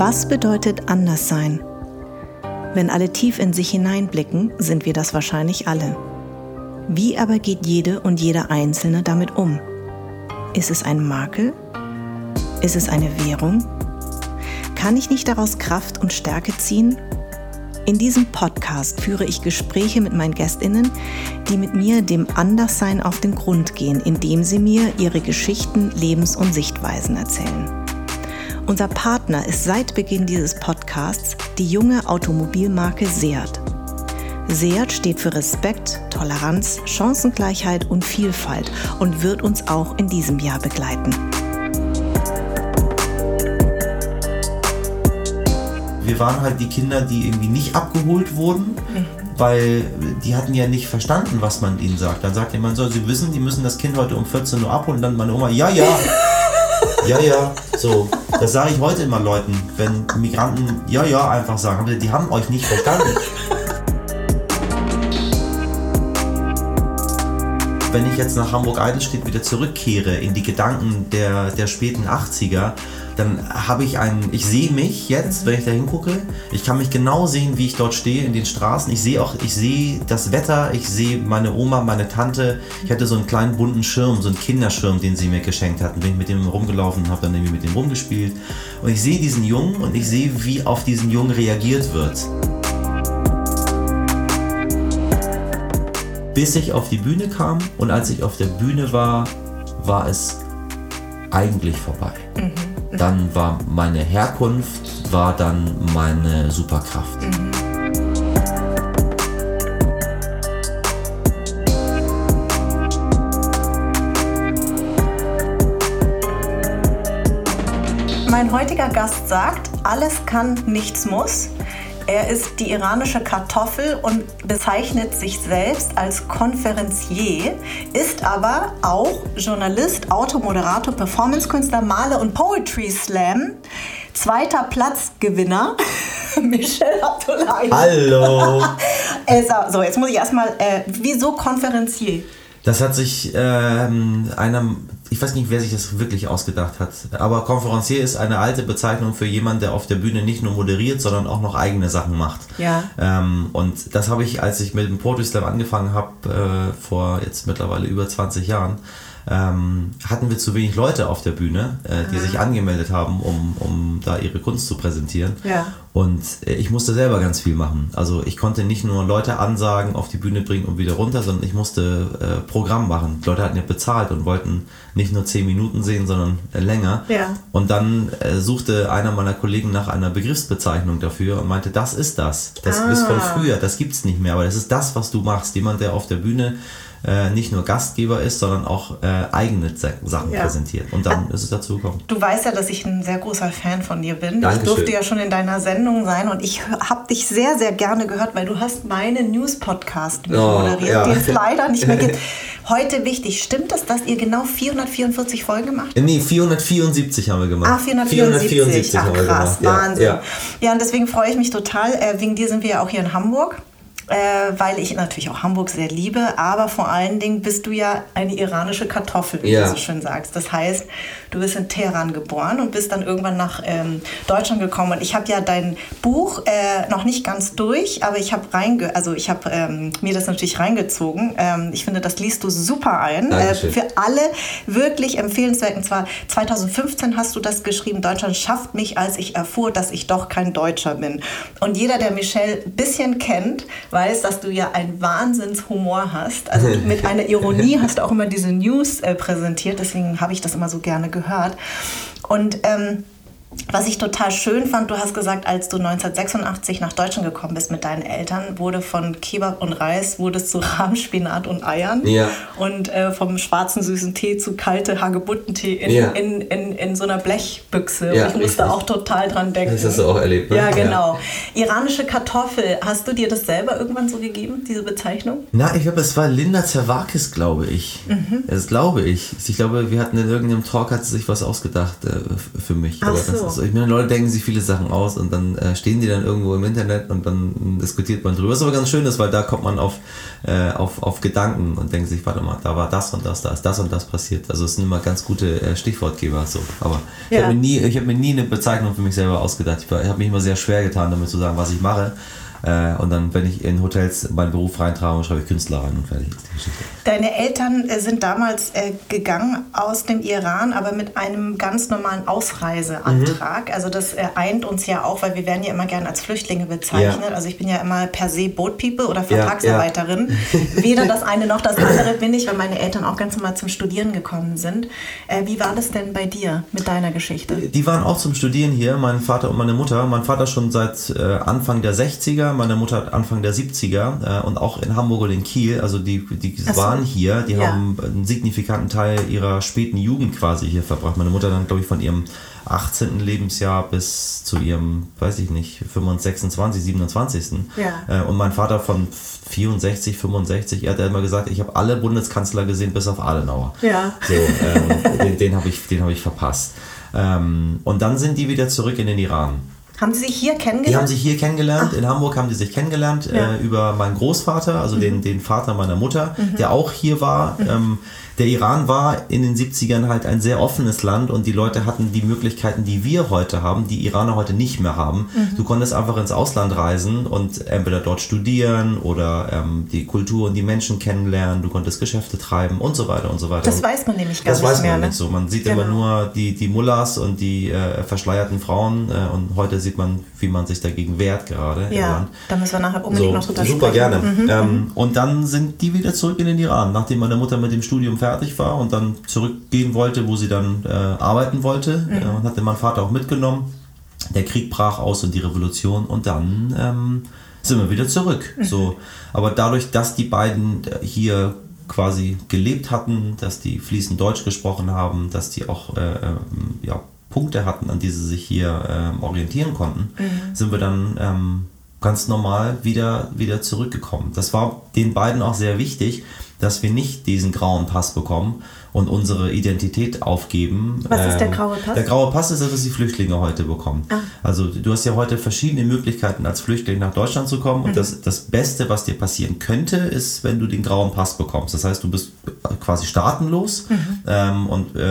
Was bedeutet anders sein? Wenn alle tief in sich hineinblicken, sind wir das wahrscheinlich alle. Wie aber geht jede und jeder Einzelne damit um? Ist es ein Makel? Ist es eine Währung? Kann ich nicht daraus Kraft und Stärke ziehen? In diesem Podcast führe ich Gespräche mit meinen Gästinnen, die mit mir dem Anderssein auf den Grund gehen, indem sie mir ihre Geschichten, Lebens- und Sichtweisen erzählen. Unser Partner ist seit Beginn dieses Podcasts die junge Automobilmarke Seat. Seat steht für Respekt, Toleranz, Chancengleichheit und Vielfalt und wird uns auch in diesem Jahr begleiten. Wir waren halt die Kinder, die irgendwie nicht abgeholt wurden, weil die hatten ja nicht verstanden, was man ihnen sagt. Dann sagt jemand so, sie wissen, die müssen das Kind heute um 14 Uhr abholen. Und dann meine Oma, ja, ja. Ja, ja, so. Das sage ich heute immer Leuten, wenn Migranten ja, ja einfach sagen. Die haben euch nicht verstanden. Wenn ich jetzt nach Hamburg-Eidelstedt wieder zurückkehre in die Gedanken der, der späten 80er, dann habe ich einen, ich sehe mich jetzt, wenn ich da hingucke, ich kann mich genau sehen, wie ich dort stehe in den Straßen. Ich sehe auch, ich sehe das Wetter, ich sehe meine Oma, meine Tante. Ich hatte so einen kleinen bunten Schirm, so einen Kinderschirm, den sie mir geschenkt hatten. Bin ich mit dem rumgelaufen, habe dann irgendwie mit dem rumgespielt. Und ich sehe diesen Jungen und ich sehe, wie auf diesen Jungen reagiert wird. Bis ich auf die Bühne kam und als ich auf der Bühne war, war es eigentlich vorbei. Mhm dann war meine Herkunft, war dann meine Superkraft. Mhm. Mein heutiger Gast sagt, alles kann, nichts muss. Er ist die iranische Kartoffel und bezeichnet sich selbst als Konferencier, ist aber auch Journalist, Automoderator, Performancekünstler, Maler und Poetry Slam. Zweiter Platzgewinner, Michelle Abdullahi. Hallo. so, jetzt muss ich erstmal, äh, wieso Konferencier? Das hat sich ähm, einer ich weiß nicht, wer sich das wirklich ausgedacht hat, aber Konferencier ist eine alte Bezeichnung für jemanden, der auf der Bühne nicht nur moderiert, sondern auch noch eigene Sachen macht. Ja. Ähm, und das habe ich, als ich mit dem Poetry Slam angefangen habe, äh, vor jetzt mittlerweile über 20 Jahren, ähm, hatten wir zu wenig Leute auf der Bühne, äh, die ah. sich angemeldet haben, um, um da ihre Kunst zu präsentieren. Ja. Und äh, ich musste selber ganz viel machen. Also ich konnte nicht nur Leute ansagen, auf die Bühne bringen und wieder runter, sondern ich musste äh, Programm machen. Die Leute hatten ja bezahlt und wollten nicht nur zehn Minuten sehen, sondern äh, länger. Ja. Und dann äh, suchte einer meiner Kollegen nach einer Begriffsbezeichnung dafür und meinte, das ist das. Das ah. ist von früher, das gibt es nicht mehr, aber das ist das, was du machst. Jemand, der auf der Bühne äh, nicht nur Gastgeber ist, sondern auch äh, eigene Sachen ja. präsentiert. Und dann ist es dazu gekommen. Du weißt ja, dass ich ein sehr großer Fan von dir bin. Dankeschön. Ich durfte ja schon in deiner Sendung sein und ich habe dich sehr, sehr gerne gehört, weil du hast meine News-Podcast oh, moderiert, ja. die es leider nicht mehr gibt. Heute wichtig, stimmt es, dass ihr genau 444 Folgen macht? Nee, 474 haben wir gemacht. Ah, 474. 474 Ach, krass, gemacht. Wahnsinn. Ja, ja. und deswegen freue ich mich total. Äh, wegen dir sind wir ja auch hier in Hamburg äh, weil ich natürlich auch Hamburg sehr liebe, aber vor allen Dingen bist du ja eine iranische Kartoffel, wie ja. du so schön sagst. Das heißt, du bist in Teheran geboren und bist dann irgendwann nach ähm, Deutschland gekommen. Und ich habe ja dein Buch äh, noch nicht ganz durch, aber ich habe reinge also ich habe ähm, mir das natürlich reingezogen. Ähm, ich finde, das liest du super ein. Äh, für alle wirklich empfehlenswert. Und zwar 2015 hast du das geschrieben. Deutschland schafft mich, als ich erfuhr, dass ich doch kein Deutscher bin. Und jeder, der Michelle ein bisschen kennt, weiß weiß, dass du ja einen Wahnsinnshumor hast. Also mit einer Ironie hast du auch immer diese News äh, präsentiert, deswegen habe ich das immer so gerne gehört. Und ähm, was ich total schön fand, du hast gesagt, als du 1986 nach Deutschland gekommen bist mit deinen Eltern, wurde von Kebab und Reis wurde es zu Rahmspinat und Eiern ja. und äh, vom schwarzen süßen Tee zu kalte Hagebuttentee in, ja. in, in, in, so einer Blechbüchse. Ja, und ich musste richtig. auch total dran denken. Das hast du auch erlebt, ne? Ja, genau. Iranische Kartoffel, hast du dir das selber irgendwann so gegeben, diese Bezeichnung? Na, ich glaube, es war Linda Zerwakis, glaube ich. Mhm. Das glaube ich. Ich glaube, wir hatten in irgendeinem Talk, hat sie sich was ausgedacht äh, für mich. Ach so so. Ich meine, Leute denken sich viele Sachen aus und dann äh, stehen die dann irgendwo im Internet und dann diskutiert man drüber. Was aber ganz schön ist, weil da kommt man auf, äh, auf, auf Gedanken und denkt sich, warte mal, da war das und das, da ist das und das passiert. Also es sind immer ganz gute äh, Stichwortgeber. So. Aber ja. ich habe mir, nie, hab mir nie eine Bezeichnung für mich selber ausgedacht. Ich, ich habe mich immer sehr schwer getan, damit zu sagen, was ich mache. Äh, und dann, wenn ich in Hotels meinen Beruf reintrage, schreibe ich Künstler rein und fertig ist die Geschichte. Deine Eltern äh, sind damals äh, gegangen aus dem Iran, aber mit einem ganz normalen Ausreiseantrag. Mhm. Also das äh, eint uns ja auch, weil wir werden ja immer gerne als Flüchtlinge bezeichnet. Ja. Also ich bin ja immer per se Boat People oder Vertragsarbeiterin. Ja, ja. Weder das eine noch das andere bin ich, weil meine Eltern auch ganz normal zum Studieren gekommen sind. Äh, wie war das denn bei dir mit deiner Geschichte? Die waren auch zum Studieren hier, mein Vater und meine Mutter. Mein Vater schon seit äh, Anfang der 60er meine Mutter Anfang der 70er äh, und auch in Hamburg und in Kiel, also die, die so. waren hier, die ja. haben einen signifikanten Teil ihrer späten Jugend quasi hier verbracht. Meine Mutter dann, glaube ich, von ihrem 18. Lebensjahr bis zu ihrem, weiß ich nicht, 25, 26, 27. Ja. Äh, und mein Vater von 64, 65, er hat immer gesagt, ich habe alle Bundeskanzler gesehen, bis auf Adenauer. Ja. So, ähm, den, den habe ich, hab ich verpasst. Ähm, und dann sind die wieder zurück in den Iran. Haben Sie sich hier kennengelernt? Die haben sich hier kennengelernt. Ach. In Hamburg haben die sich kennengelernt ja. äh, über meinen Großvater, also mhm. den, den Vater meiner Mutter, mhm. der auch hier war. Mhm. Ähm, der Iran war in den 70ern halt ein sehr offenes Land und die Leute hatten die Möglichkeiten, die wir heute haben, die Iraner heute nicht mehr haben. Mhm. Du konntest einfach ins Ausland reisen und entweder dort studieren oder ähm, die Kultur und die Menschen kennenlernen, du konntest Geschäfte treiben und so weiter und so weiter. Das weiß man nämlich gar das nicht weiß man nicht so. Man sieht genau. immer nur die, die Mullahs und die äh, verschleierten Frauen äh, und heute sieht man, wie man sich dagegen wehrt gerade ja, im Land. Da müssen wir nachher unbedingt so, noch drüber super sprechen. Super gerne. Mhm. Ähm, mhm. und dann sind die wieder zurück in den Iran, nachdem meine Mutter mit dem Studium fertig fertig war und dann zurückgehen wollte, wo sie dann äh, arbeiten wollte. Mhm. Äh, hatte mein Vater auch mitgenommen. Der Krieg brach aus und die Revolution und dann ähm, sind wir wieder zurück. Mhm. So, aber dadurch, dass die beiden äh, hier quasi gelebt hatten, dass die fließend Deutsch gesprochen haben, dass die auch äh, ähm, ja, Punkte hatten, an die sie sich hier ähm, orientieren konnten, mhm. sind wir dann ähm, ganz normal wieder, wieder zurückgekommen. Das war den beiden auch sehr wichtig, dass wir nicht diesen grauen Pass bekommen und unsere Identität aufgeben. Was ist der ähm, graue Pass? Der graue Pass ist das, was die Flüchtlinge heute bekommen. Ah. Also du hast ja heute verschiedene Möglichkeiten, als Flüchtling nach Deutschland zu kommen. Und mhm. das, das Beste, was dir passieren könnte, ist, wenn du den grauen Pass bekommst. Das heißt, du bist quasi staatenlos mhm. ähm, und äh,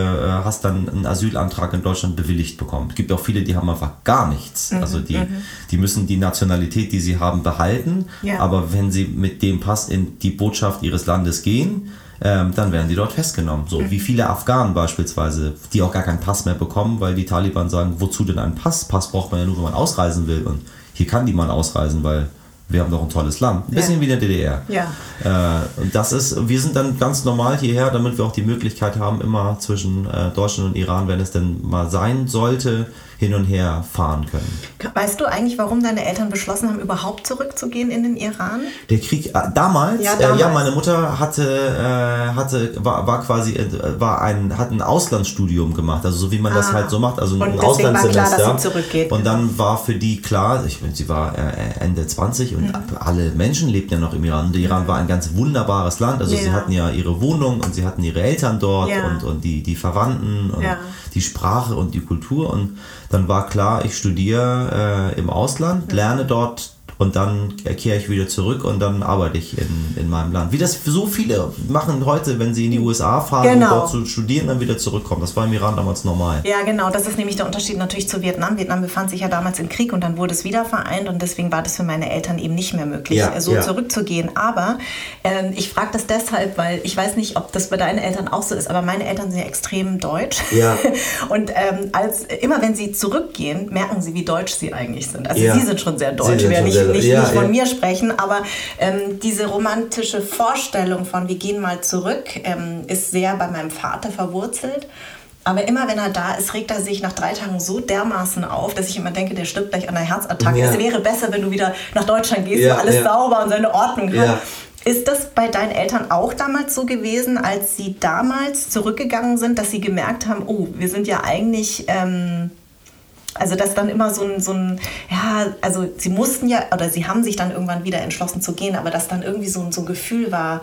hast dann einen Asylantrag in Deutschland bewilligt bekommen. Es gibt auch viele, die haben einfach gar nichts. Mhm. Also die, mhm. die müssen die Nationalität, die sie haben, behalten. Ja. Aber wenn sie mit dem Pass in die Botschaft ihres Landes gehen, ähm, dann werden die dort festgenommen. So wie viele Afghanen beispielsweise, die auch gar keinen Pass mehr bekommen, weil die Taliban sagen, wozu denn ein Pass? Pass braucht man ja nur, wenn man ausreisen will. Und hier kann die man ausreisen, weil wir haben doch ein tolles Land. Ein bisschen ja. wie der DDR. Ja. Äh, und das ist, wir sind dann ganz normal hierher, damit wir auch die Möglichkeit haben, immer zwischen äh, Deutschland und Iran, wenn es denn mal sein sollte, hin und her fahren können. Weißt du eigentlich, warum deine Eltern beschlossen haben, überhaupt zurückzugehen in den Iran? Der Krieg äh, damals, ja, damals. Äh, ja, meine Mutter hatte, äh, hatte war, war quasi äh, war ein hat ein Auslandsstudium gemacht, also so wie man ah. das halt so macht, also ein Auslandssemester. Klar, dass sie zurückgeht. Und dann war für die klar, ich meine, sie war äh, Ende 20 und mhm. alle Menschen lebten ja noch im Iran. Der Iran war ein ganz wunderbares Land, also ja. sie hatten ja ihre Wohnung und sie hatten ihre Eltern dort ja. und, und die, die Verwandten und die Sprache und die Kultur. Und dann war klar, ich studiere äh, im Ausland, lerne dort und dann kehre ich wieder zurück und dann arbeite ich in, in meinem Land. Wie das so viele machen heute, wenn sie in die USA fahren genau. und dort zu studieren, dann wieder zurückkommen. Das war im Iran damals normal. Ja, genau. Das ist nämlich der Unterschied natürlich zu Vietnam. Vietnam befand sich ja damals im Krieg und dann wurde es wieder vereint und deswegen war das für meine Eltern eben nicht mehr möglich, ja, so ja. zurückzugehen. Aber äh, ich frage das deshalb, weil ich weiß nicht, ob das bei deinen Eltern auch so ist, aber meine Eltern sind ja extrem deutsch. Ja. und ähm, als, immer wenn sie zurückgehen, merken sie, wie deutsch sie eigentlich sind. Also sie sind schon sehr deutsch, wer nicht nicht, ja, nicht von ja. mir sprechen, aber ähm, diese romantische Vorstellung von wir gehen mal zurück ähm, ist sehr bei meinem Vater verwurzelt. Aber immer wenn er da ist, regt er sich nach drei Tagen so dermaßen auf, dass ich immer denke, der stirbt gleich an einer Herzattacke. Ja. Es wäre besser, wenn du wieder nach Deutschland gehst, wo alles sauber und seine Ordnung hat. Ist das bei deinen Eltern auch damals so gewesen, als sie damals zurückgegangen sind, dass sie gemerkt haben, oh, wir sind ja eigentlich ähm, also dass dann immer so ein, so ein, ja, also sie mussten ja, oder sie haben sich dann irgendwann wieder entschlossen zu gehen, aber dass dann irgendwie so, ein, so ein Gefühl war,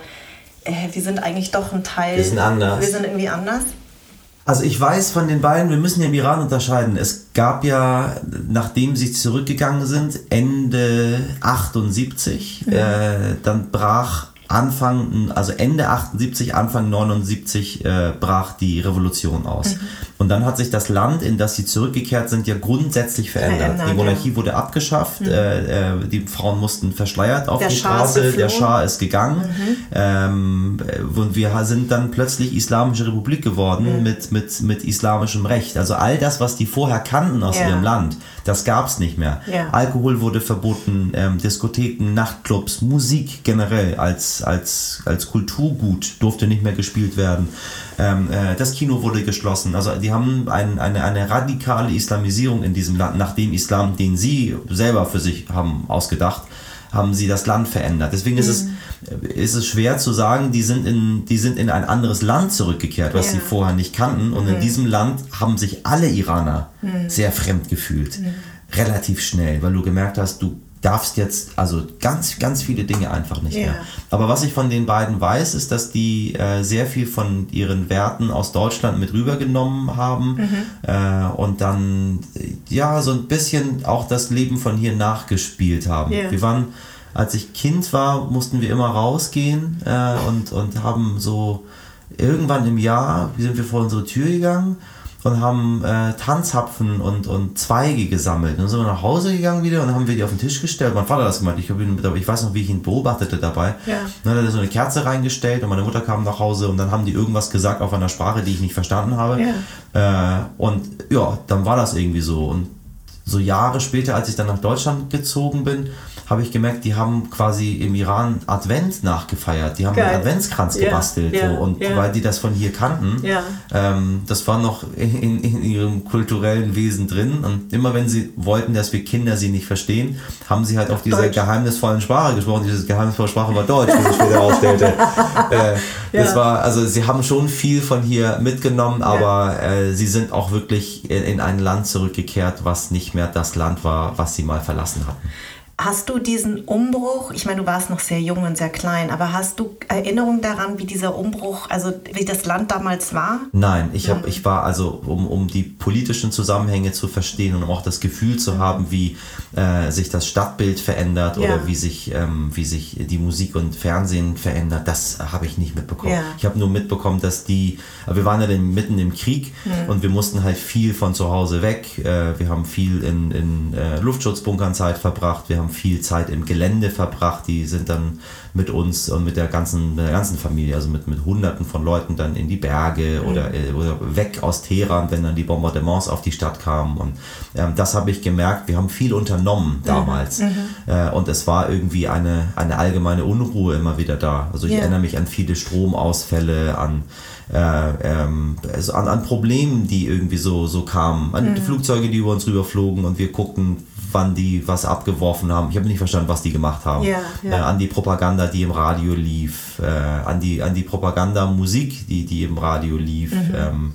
äh, wir sind eigentlich doch ein Teil. Wir sind anders. Wir sind irgendwie anders. Also ich weiß von den beiden, wir müssen ja im Iran unterscheiden. Es gab ja, nachdem sie zurückgegangen sind, Ende 78, ja. äh, dann brach Anfang, also Ende 78, Anfang 79 äh, brach die Revolution aus. Mhm. Und dann hat sich das Land, in das sie zurückgekehrt sind, ja grundsätzlich verändert. verändert die Monarchie ja. wurde abgeschafft, mhm. äh, äh, die Frauen mussten verschleiert auf der die Schah Straße, der Schah ist gegangen. Mhm. Ähm, und wir sind dann plötzlich Islamische Republik geworden mit, mit, mit islamischem Recht. Also all das, was die vorher kannten aus ja. ihrem Land, das gab es nicht mehr. Ja. Alkohol wurde verboten, ähm, Diskotheken, Nachtclubs, Musik generell als, als, als Kulturgut durfte nicht mehr gespielt werden. Ähm, äh, das Kino wurde geschlossen. Also die haben ein, eine, eine radikale Islamisierung in diesem Land, nach dem Islam, den sie selber für sich haben ausgedacht, haben sie das Land verändert. Deswegen ist, mhm. es, ist es schwer zu sagen, die sind in, die sind in ein anderes Land zurückgekehrt, was ja. sie vorher nicht kannten. Und mhm. in diesem Land haben sich alle Iraner mhm. sehr fremd gefühlt. Mhm. Relativ schnell, weil du gemerkt hast, du darfst jetzt, also ganz, ganz viele Dinge einfach nicht ja. mehr. Aber was ich von den beiden weiß, ist, dass die äh, sehr viel von ihren Werten aus Deutschland mit rübergenommen haben mhm. äh, und dann, ja, so ein bisschen auch das Leben von hier nachgespielt haben. Ja. Wir waren, als ich Kind war, mussten wir immer rausgehen äh, und, und haben so irgendwann im Jahr, wie sind wir vor unsere Tür gegangen und haben äh, Tanzhapfen und, und Zweige gesammelt. dann sind wir nach Hause gegangen wieder und haben wir die auf den Tisch gestellt. Mein Vater hat das gemacht. Ich, ich weiß noch, wie ich ihn beobachtete dabei. Ja. Dann hat er so eine Kerze reingestellt und meine Mutter kam nach Hause und dann haben die irgendwas gesagt auf einer Sprache, die ich nicht verstanden habe. Ja. Äh, und ja, dann war das irgendwie so. Und so Jahre später, als ich dann nach Deutschland gezogen bin, habe ich gemerkt, die haben quasi im Iran Advent nachgefeiert. Die haben Geil. einen Adventskranz ja, gebastelt. Ja, so. Und ja. weil die das von hier kannten, ähm, das war noch in, in, ihrem kulturellen Wesen drin. Und immer wenn sie wollten, dass wir Kinder sie nicht verstehen, haben sie halt auf diese Deutsch. geheimnisvollen Sprache gesprochen. Diese geheimnisvolle Sprache war Deutsch, wie sich später herausstellte. äh, das war, also sie haben schon viel von hier mitgenommen, aber äh, sie sind auch wirklich in, in ein Land zurückgekehrt, was nicht mehr das Land war, was sie mal verlassen hatten. Hast du diesen Umbruch, ich meine, du warst noch sehr jung und sehr klein, aber hast du Erinnerung daran, wie dieser Umbruch, also wie das Land damals war? Nein, ich, hab, ich war also, um, um die politischen Zusammenhänge zu verstehen und um auch das Gefühl zu haben, wie äh, sich das Stadtbild verändert ja. oder wie sich, ähm, wie sich die Musik und Fernsehen verändert, das habe ich nicht mitbekommen. Ja. Ich habe nur mitbekommen, dass die, wir waren ja mitten im Krieg mhm. und wir mussten halt viel von zu Hause weg. Äh, wir haben viel in, in äh, Luftschutzbunkern Zeit verbracht, wir haben haben viel Zeit im Gelände verbracht. Die sind dann mit uns und mit der ganzen, mit der ganzen Familie, also mit, mit Hunderten von Leuten dann in die Berge mhm. oder, äh, oder weg aus Teheran, wenn dann die Bombardements auf die Stadt kamen. Und ähm, das habe ich gemerkt. Wir haben viel unternommen mhm. damals. Mhm. Äh, und es war irgendwie eine, eine allgemeine Unruhe immer wieder da. Also ich yeah. erinnere mich an viele Stromausfälle, an äh, ähm, also an, an Problemen, die irgendwie so, so kamen, an mhm. Flugzeuge, die über uns rüberflogen und wir guckten, wann die was abgeworfen haben. Ich habe nicht verstanden, was die gemacht haben. Ja, ja. Äh, an die Propaganda, die im Radio lief, äh, an die, an die Propagandamusik, die, die im Radio lief. Mhm. Ähm,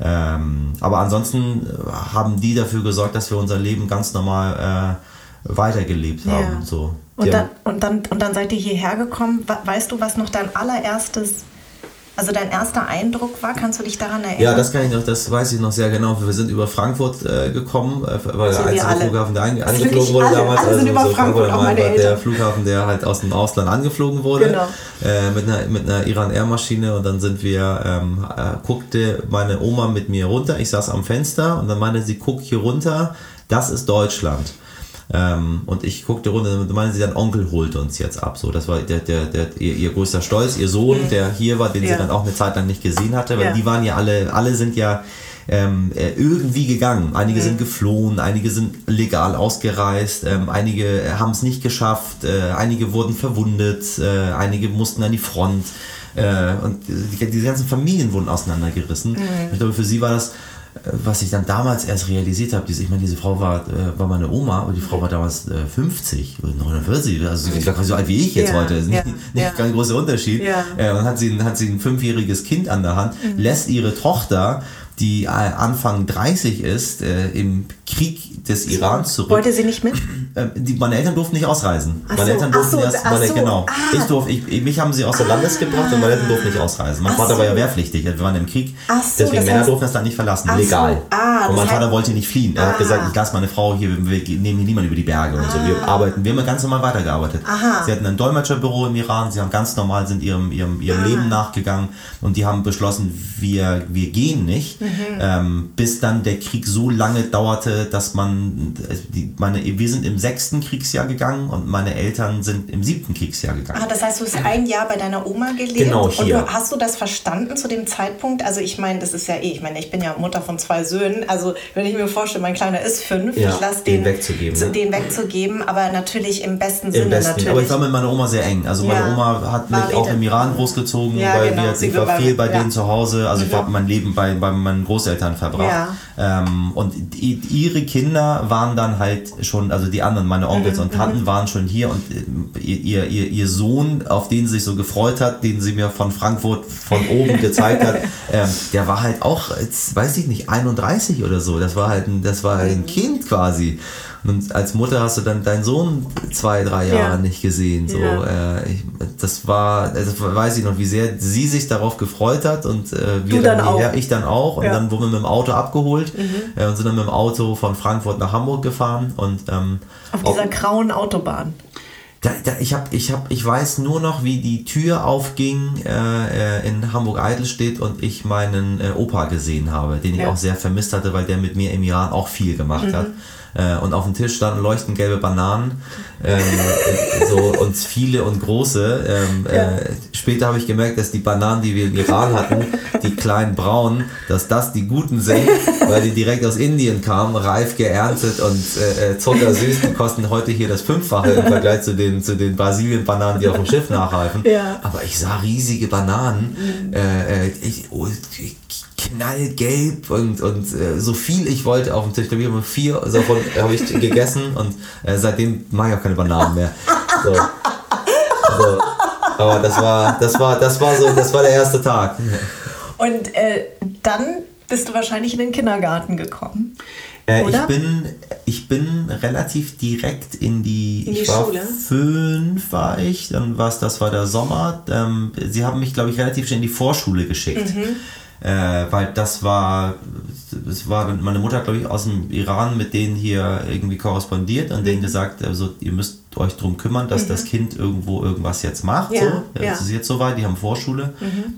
ähm, aber ansonsten haben die dafür gesorgt, dass wir unser Leben ganz normal äh, weitergelebt haben. Ja. So. Und dann, und, dann, und dann seid ihr hierher gekommen. Weißt du, was noch dein allererstes also dein erster Eindruck war, kannst du dich daran erinnern? Ja, das kann ich noch, das weiß ich noch sehr genau. Wir sind über Frankfurt äh, gekommen, äh, weil der einzige Flughafen, der ange angeflogen wurde alle, damals. Alle also so Frankfurt, Frankfurt war der Flughafen, der halt aus dem Ausland angeflogen wurde. Genau. Äh, mit, einer, mit einer Iran Air Maschine und dann sind wir, ähm, äh, guckte meine Oma mit mir runter. Ich saß am Fenster und dann meinte sie, guck hier runter, das ist Deutschland. Ähm, und ich guckte runter und meinen sie, dann Onkel holt uns jetzt ab. So, das war der, der, der, ihr, ihr größter Stolz, ihr Sohn, der hier war, den ja. sie dann auch eine Zeit lang nicht gesehen hatte, weil ja. die waren ja alle, alle sind ja ähm, äh, irgendwie gegangen. Einige mhm. sind geflohen, einige sind legal ausgereist, ähm, einige haben es nicht geschafft, äh, einige wurden verwundet, äh, einige mussten an die Front. Äh, und die, diese ganzen Familien wurden auseinandergerissen. Mhm. Ich glaube, für sie war das was ich dann damals erst realisiert habe, ich meine, diese Frau war, äh, war meine Oma und die Frau war damals 50 oder 49, also ich glaube so alt wie ich jetzt ja, heute, ist nicht, ja, nicht ja. kein großer Unterschied. Ja. Äh, und dann hat sie, hat sie ein fünfjähriges Kind an der Hand, mhm. lässt ihre Tochter die äh, Anfang 30 ist, äh, im Krieg des Irans zurück. Wollte sie nicht mit? Äh, die, meine Eltern durften nicht ausreisen. Ach meine so, Eltern durften so, erst, meine, so, genau. ah. Ich durf, ich, mich haben sie aus der Landes gebracht und meine Eltern durften nicht ausreisen. Mein Ach Vater war ja wehrpflichtig, wir waren im Krieg. Deswegen das Männer heißt- durften das dann nicht verlassen, legal. ah, und mein Vater heißt- wollte nicht fliehen. Er Ah. hat gesagt, ich lasse meine Frau hier, wir nehmen hier niemanden über die Berge und so. Wir arbeiten, wir haben ganz normal weitergearbeitet. Aha. Sie hatten ein Dolmetscherbüro im Iran, sie haben ganz normal sind ihrem, ihrem, Ah. ihrem Leben nachgegangen und die haben beschlossen, wir, wir gehen nicht, Mhm. Ähm, bis dann der Krieg so lange dauerte, dass man, äh, die, meine, wir sind im sechsten Kriegsjahr gegangen und meine Eltern sind im siebten Kriegsjahr gegangen. Ah, das heißt, du hast ein Jahr bei deiner Oma gelebt. Genau, Und hier. du, hast du das verstanden zu dem Zeitpunkt? Also ich meine, das ist ja eh, ich meine, ich bin ja Mutter von zwei Söhnen. Also wenn ich mir vorstelle, mein Kleiner ist fünf, Ja, ich lasse den den, wegzugeben, zu, ne? den wegzugeben, aber natürlich im besten Sinne Im Besten. natürlich. Aber ich war mit meiner Oma sehr eng. Also meine Ja. Oma hat War mich auch im Iran großgezogen, Ja, weil genau. wir, ich war war viel bei- bei denen zu Hause. Also ich Mhm. habe mein Leben bei, bei meinen Großeltern verbracht. Ähm, und die, ihre Kinder waren dann halt schon, also die anderen, meine Onkels Mhm, und Tanten waren schon hier und äh, ihr, ihr, ihr Sohn, auf den sie sich so gefreut hat, den sie mir von Frankfurt von oben gezeigt hat, ähm, der war halt auch, jetzt, weiß ich nicht, 31 oder so. Das war halt ein, das war halt ein Kind quasi. Und als Mutter hast du dann deinen Sohn zwei, drei Jahre Ja. nicht gesehen. So, Ja. äh, ich, das war, das weiß ich noch, wie sehr sie sich darauf gefreut hat und äh, wir Du dann auch. ich dann auch. Und dann wurden wir mit dem Auto abgeholt Mhm. äh, und sind dann mit dem Auto von Frankfurt nach Hamburg gefahren. Und ähm, Auf dieser grauen Autobahn. da, da, ich hab, ich hab, ich weiß nur noch, wie die Tür aufging äh, äh, in Hamburg-Eidelstedt und ich meinen äh, Opa gesehen habe, den ich Ja. Mhm. auch sehr vermisst hatte, weil der mit mir im Iran auch viel gemacht hat. Äh, und auf dem Tisch standen leuchtend gelbe Bananen, ähm, äh, so und viele und große. Ähm, Ja. äh, später habe ich gemerkt, dass die Bananen, die wir im Iran hatten, die kleinen braunen, dass das die guten sind, weil die direkt aus Indien kamen, reif geerntet und äh, äh, zuckersüß. Die kosten heute hier das Fünffache im Vergleich zu den, zu den Brasilien-Bananen, die auf dem Schiff nachreifen. Ja. Aber ich sah riesige Bananen. Äh, äh, ich, oh, ich- knallgelb und, und äh, so viel ich wollte auf dem Tisch. Ich glaube, ich habe vier davon habe ich gegessen und äh, seitdem mag ich auch keine Bananen mehr. So. So. Aber das war, das war, das war so, das war der erste Tag. Und äh, dann bist du wahrscheinlich in den Kindergarten gekommen. Äh, ich bin, ich bin relativ direkt in die, In die ich war Schule? fünf war ich, dann war es, das war der Sommer. Ähm, sie haben mich, glaube ich, relativ schnell in die Vorschule geschickt. Mhm. Äh, weil das war, das war, meine Mutter, glaube ich, aus dem Iran mit denen hier irgendwie korrespondiert und Mhm. denen gesagt, also ihr müsst euch darum kümmern, dass das Kind irgendwo irgendwas jetzt macht. Ja, so. ja. Mhm. Es ist jetzt soweit, die haben Vorschule.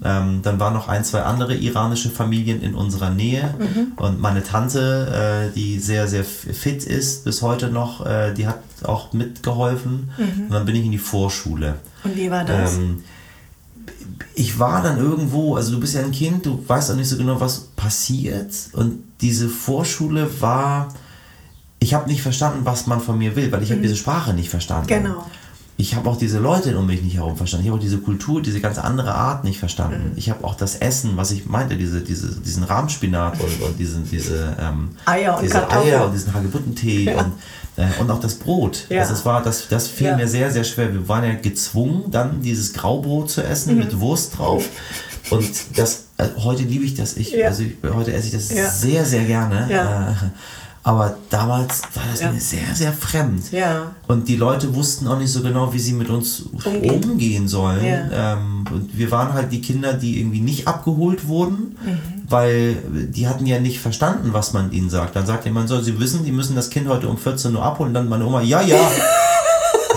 Ähm, dann waren noch ein, zwei andere iranische Familien in unserer Nähe Mhm. und meine Tante, äh, die sehr, sehr fit ist bis heute noch, äh, die hat auch mitgeholfen und dann bin ich in die Vorschule. Und wie war das? Ähm, ich war dann irgendwo, also du bist ja ein Kind, du weißt auch nicht so genau, was passiert. Und diese Vorschule war, ich habe nicht verstanden, was man von mir will, weil ich habe diese Sprache nicht verstanden. Genau. Ich habe auch diese Leute um mich nicht herum verstanden. Ich habe auch diese Kultur, diese ganz andere Art nicht verstanden. Ich habe auch das Essen, was ich meinte, diese, diese, diesen Rahmspinat und, und diesen, diese, ähm, Eier und diese Kartoffeln. Eier und diesen Hagebuttentee Ja. und, äh, und auch das Brot. Ja. Also es war, das, das fiel Ja. mir sehr, sehr schwer. Wir waren ja gezwungen, dann dieses Graubrot zu essen Mhm. mit Wurst drauf. Und das, äh, heute liebe ich das. Ich, also ich, heute esse ich das sehr, sehr gerne. Äh, aber damals war das Ja. mir sehr, sehr fremd. Ja. Und die Leute wussten auch nicht so genau, wie sie mit uns Umgehen. umgehen, sollen. Ja. Ähm, und wir waren halt die Kinder, die irgendwie nicht abgeholt wurden, Mhm. weil die hatten ja nicht verstanden, was man ihnen sagt. Dann sagte man, soll sie wissen, die müssen das Kind heute um 14 Uhr abholen. Und dann meine Oma, ja, ja.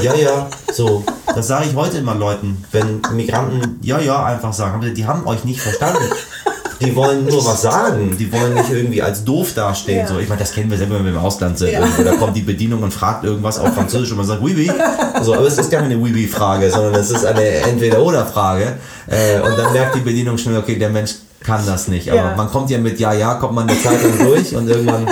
Ja, ja, so. Das sage ich heute immer Leuten, wenn Migranten ja, ja einfach sagen. Die haben euch nicht verstanden. Die wollen nur was sagen. Die wollen nicht irgendwie als doof dastehen. Ja. So, ich meine, das kennen wir selber, wenn wir im Ausland sind. Ja. Da kommt die Bedienung und fragt irgendwas auf Französisch und man sagt, oui, oui. So, aber es ist gar keine oui, oui Frage, sondern es ist eine Entweder-Oder-Frage. Äh, und dann merkt die Bedienung schnell, okay, der Mensch kann das nicht. Aber Ja. man kommt ja mit Ja, ja, kommt man eine Zeit lang durch und irgendwann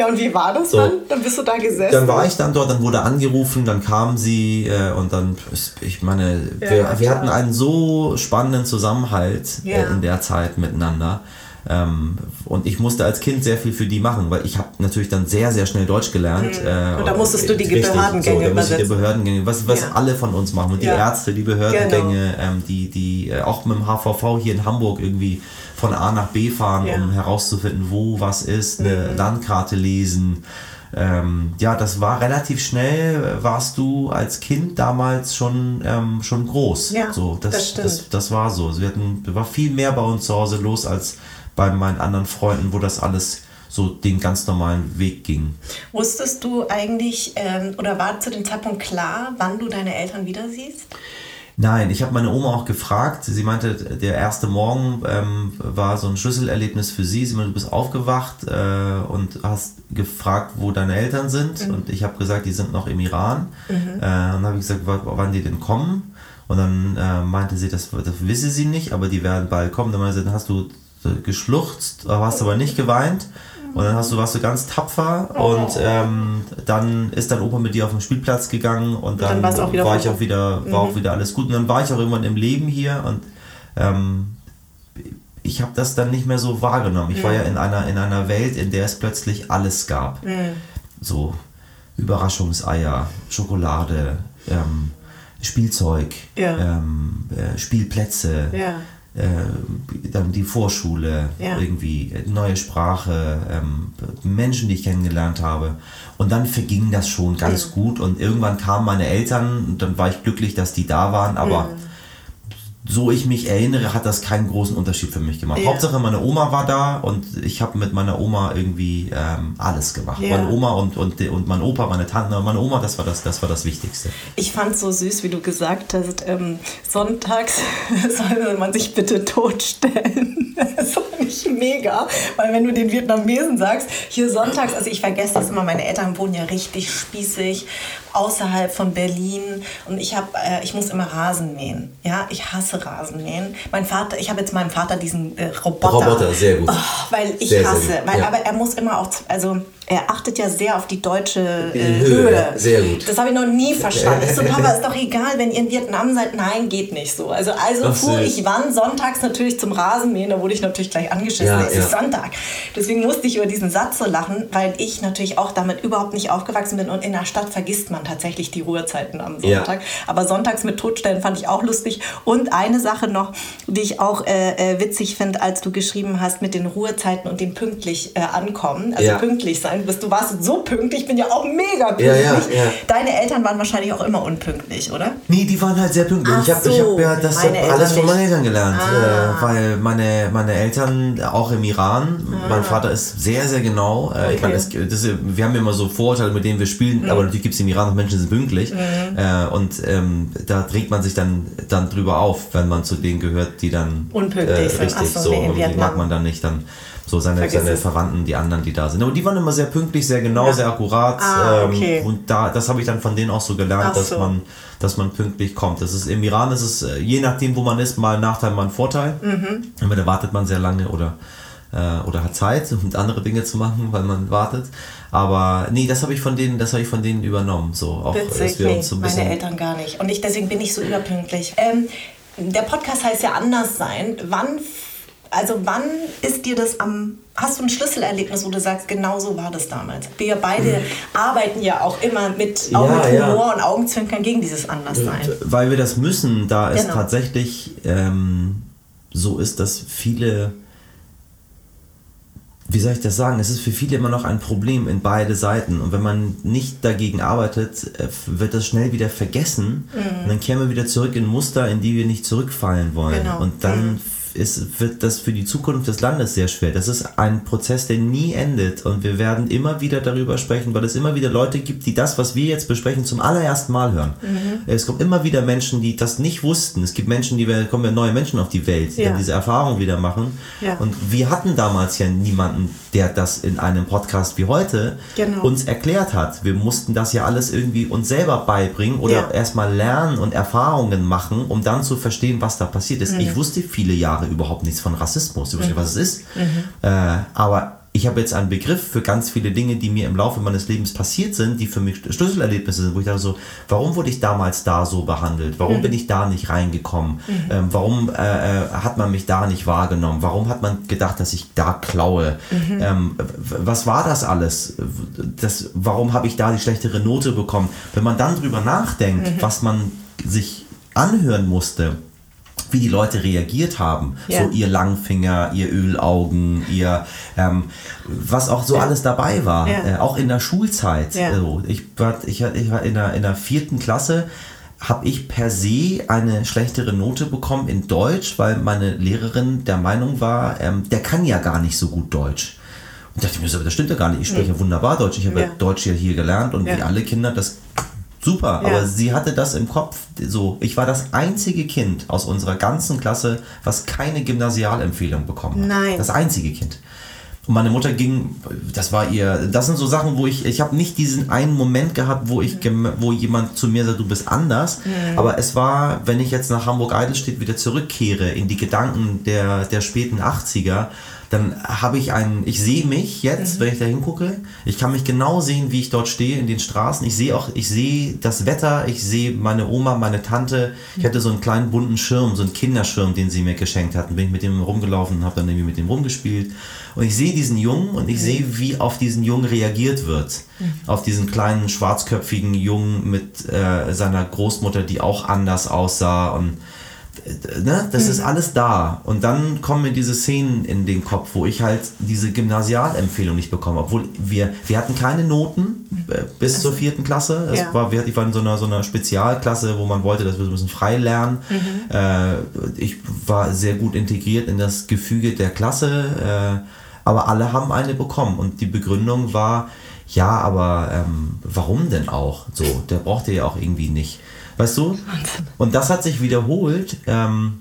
Ja, und wie war das So. dann? Dann bist du da gesessen. dann war ich dann dort, dann wurde angerufen, dann kam sie äh, und dann, ich meine, Ja, wir, wir hatten einen so spannenden Zusammenhalt Ja. äh, in der Zeit miteinander. Ähm, und ich musste als Kind sehr viel für die machen, weil ich habe natürlich dann sehr, sehr schnell Deutsch gelernt. Mhm. Äh, und da musstest du die richtig, Behördengänge so, da musste ich die Behördengänge, was, was ja. alle von uns machen. Und die ja. Ärzte, die Behördengänge, genau. ähm, die, die äh, auch mit dem HVV hier in Hamburg irgendwie von A nach B fahren, ja. um herauszufinden, wo was ist, eine mhm. Landkarte lesen. Ähm, ja, das war relativ schnell, warst du als Kind damals schon, ähm, schon groß. Ja, so, das, das, das, das, war so. Wir hatten, war viel mehr bei uns zu Hause los als bei meinen anderen Freunden, wo das alles so den ganz normalen Weg ging. Wusstest du eigentlich ähm, oder war zu dem Zeitpunkt klar, wann du deine Eltern wieder siehst? Nein, ich habe meine Oma auch gefragt. Sie meinte, der erste Morgen ähm, war so ein Schlüsselerlebnis für sie. Sie meinte, du bist aufgewacht äh, und hast gefragt, wo deine Eltern sind. Mhm. Und ich habe gesagt, die sind noch im Iran. Mhm. Äh, und dann habe ich gesagt, wann die denn kommen. Und dann äh, meinte sie, das, das wisse sie nicht, aber die werden bald kommen. Dann meinte sie, dann hast du geschluchzt, hast aber nicht geweint. Und dann hast du, warst du ganz tapfer und ähm, dann ist dein Opa mit dir auf den Spielplatz gegangen und dann, und dann war ich auch wieder, war mhm. auch wieder alles gut. Und dann war ich auch irgendwann im Leben hier und ähm, ich habe das dann nicht mehr so wahrgenommen. Ich mhm. war ja in einer, in einer Welt, in der es plötzlich alles gab. Mhm. So Überraschungseier, Schokolade, ähm, Spielzeug, ja. ähm, äh, Spielplätze. Ja dann die Vorschule, ja. irgendwie neue Sprache, ähm, Menschen, die ich kennengelernt habe. Und dann verging das schon ganz mhm. gut. Und irgendwann kamen meine Eltern und dann war ich glücklich, dass die da waren. Aber mhm so ich mich erinnere, hat das keinen großen Unterschied für mich gemacht. Ja. Hauptsache meine Oma war da und ich habe mit meiner Oma irgendwie ähm, alles gemacht. Ja. Meine Oma und, und, und mein Opa, meine Tante, meine Oma, das war das, das war das Wichtigste. Ich fand es so süß, wie du gesagt hast, ähm, sonntags soll man sich bitte totstellen. das fand ich mega, weil wenn du den Vietnamesen sagst, hier sonntags, also ich vergesse das immer, meine Eltern wohnen ja richtig spießig außerhalb von Berlin und ich habe, äh, ich muss immer Rasen mähen. Ja, ich hasse Rasenmähen. Mein Vater, ich habe jetzt meinem Vater diesen äh, Roboter. Roboter, sehr gut. Oh, weil ich sehr, hasse, sehr weil, ja. aber er muss immer auch, also er achtet ja sehr auf die deutsche äh, Höhe. Sehr gut. Das habe ich noch nie verstanden. Ich so, Papa, ist doch egal, wenn ihr in Vietnam seid. Nein, geht nicht so. Also, also Ach, fuhr ich wann sonntags natürlich zum Rasenmähen. Da wurde ich natürlich gleich angeschissen. Ja, es ja. ist Sonntag. Deswegen musste ich über diesen Satz so lachen, weil ich natürlich auch damit überhaupt nicht aufgewachsen bin. Und in der Stadt vergisst man tatsächlich die Ruhezeiten am Sonntag. Ja. Aber sonntags mit Todstellen fand ich auch lustig. Und eine Sache noch, die ich auch äh, äh witzig finde, als du geschrieben hast mit den Ruhezeiten und dem pünktlich äh, ankommen. Also pünktlich sein. Du warst so pünktlich, ich bin ja auch mega pünktlich. Ja, ja, ja. Deine Eltern waren wahrscheinlich auch immer unpünktlich, oder? Nee, die waren halt sehr pünktlich. Ach ich habe so, hab ja das alles von meinen Eltern gelernt. Ah. Äh, weil meine, meine Eltern auch im Iran, ah. mein Vater ist sehr, sehr genau. Äh, okay. Ich meine, das, das, wir haben ja immer so Vorurteile, mit denen wir spielen, mhm. aber natürlich gibt es im Iran noch Menschen, die sind pünktlich. Mhm. Äh, und ähm, da trägt man sich dann, dann drüber auf, wenn man zu denen gehört, die dann unpünktlich äh, sind. Richtig, so, so nee, die mag man dann nicht dann so seine, seine Verwandten, die anderen, die da sind. Aber die waren immer sehr pünktlich, sehr genau, ja. sehr akkurat. Ah, ähm, okay. ähm, und da, das habe ich dann von denen auch so gelernt, so. dass man dass man pünktlich kommt. Das ist, Im Iran ist es, äh, je nachdem, wo man ist, mal ein Nachteil, mal ein Vorteil. Mhm. Entweder wartet man sehr lange oder, äh, oder hat Zeit, um andere Dinge zu machen, weil man wartet. Aber nee, das habe ich von denen, das habe ich von denen übernommen. So, auch, Witzig, nee, so meine Eltern gar nicht. Und ich, deswegen bin ich so überpünktlich. Ähm, der Podcast heißt ja anders sein. Wann also wann ist dir das am, hast du ein Schlüsselerlebnis, wo du sagst, genau so war das damals? Wir beide mhm. arbeiten ja auch immer mit, auch ja, mit Humor ja. und Augenzwinkern gegen dieses Anderssein. Weil wir das müssen, da es genau. tatsächlich ähm, so ist, dass viele, wie soll ich das sagen, es ist für viele immer noch ein Problem in beide Seiten. Und wenn man nicht dagegen arbeitet, äh, wird das schnell wieder vergessen. Mhm. Und dann kehren wir wieder zurück in Muster, in die wir nicht zurückfallen wollen. Genau. Und dann mhm ist, wird das für die Zukunft des Landes sehr schwer. Das ist ein Prozess, der nie endet und wir werden immer wieder darüber sprechen, weil es immer wieder Leute gibt, die das, was wir jetzt besprechen, zum allerersten Mal hören. Mhm. Es kommen immer wieder Menschen, die das nicht wussten. Es gibt Menschen, die kommen ja neue Menschen auf die Welt, die ja. dann diese Erfahrung wieder machen. Ja. Und wir hatten damals ja niemanden, der das in einem Podcast wie heute genau. uns erklärt hat. Wir mussten das ja alles irgendwie uns selber beibringen oder ja. erstmal lernen und Erfahrungen machen, um dann zu verstehen, was da passiert ist. Mhm. Ich wusste viele Jahre überhaupt nichts von Rassismus, ich mhm. was es ist. Mhm. Äh, aber ich ich habe jetzt einen Begriff für ganz viele Dinge, die mir im Laufe meines Lebens passiert sind, die für mich Schlüsselerlebnisse sind, wo ich dachte so, warum wurde ich damals da so behandelt? Warum mhm. bin ich da nicht reingekommen? Mhm. Ähm, warum äh, äh hat man mich da nicht wahrgenommen? Warum hat man gedacht, dass ich da klaue? Mhm. Ähm, was war das alles? Das, warum habe ich da die schlechtere Note bekommen? Wenn man dann drüber nachdenkt, mhm. was man sich anhören musste, wie die Leute reagiert haben. Ja. So ihr Langfinger, ihr Ölaugen, ihr ähm, was auch so ja. alles dabei war. Ja. Äh, auch in der Schulzeit. Also ich, war, ich, ich war in der, in der vierten Klasse habe ich per se eine schlechtere Note bekommen in Deutsch, weil meine Lehrerin der Meinung war, ähm, der kann ja gar nicht so gut Deutsch. Und dachte ich mir so, das stimmt ja gar nicht. Ich spreche nee. wunderbar Deutsch. Ich habe ja. Deutsch ja hier gelernt und wie alle Kinder, das Super, ja. aber sie hatte das im Kopf so. Ich war das einzige Kind aus unserer ganzen Klasse, was keine Gymnasialempfehlung bekommen hat. Nein. Das einzige Kind. Und meine Mutter ging, das war ihr, das sind so Sachen, wo ich, ich habe nicht diesen einen Moment gehabt, wo ich, wo jemand zu mir sagt, du bist anders. Mhm. Aber es war, wenn ich jetzt nach Hamburg-Eidelstedt wieder zurückkehre in die Gedanken der, der späten 80er, dann habe ich einen, ich sehe mich jetzt, mhm. wenn ich da hingucke, ich kann mich genau sehen, wie ich dort stehe in den Straßen. Ich sehe auch, ich sehe das Wetter, ich sehe meine Oma, meine Tante. Ich hatte so einen kleinen bunten Schirm, so einen Kinderschirm, den sie mir geschenkt hatten. Bin ich mit dem rumgelaufen und habe dann irgendwie mit dem rumgespielt. Und ich sehe diesen Jungen und ich mhm. sehe, wie auf diesen Jungen reagiert wird. Mhm. Auf diesen kleinen schwarzköpfigen Jungen mit äh, seiner Großmutter, die auch anders aussah und ne, das mhm. ist alles da. Und dann kommen mir diese Szenen in den Kopf, wo ich halt diese Gymnasialempfehlung nicht bekomme. Obwohl wir, wir hatten keine Noten äh, bis also, zur vierten Klasse. Es ja. war, ich war in so einer, so einer Spezialklasse, wo man wollte, dass wir so ein bisschen frei lernen. Mhm. Äh, ich war sehr gut integriert in das Gefüge der Klasse. Äh, aber alle haben eine bekommen. Und die Begründung war, ja, aber ähm, warum denn auch? So, der brauchte ja auch irgendwie nicht. Weißt du? Und das hat sich wiederholt. Ähm,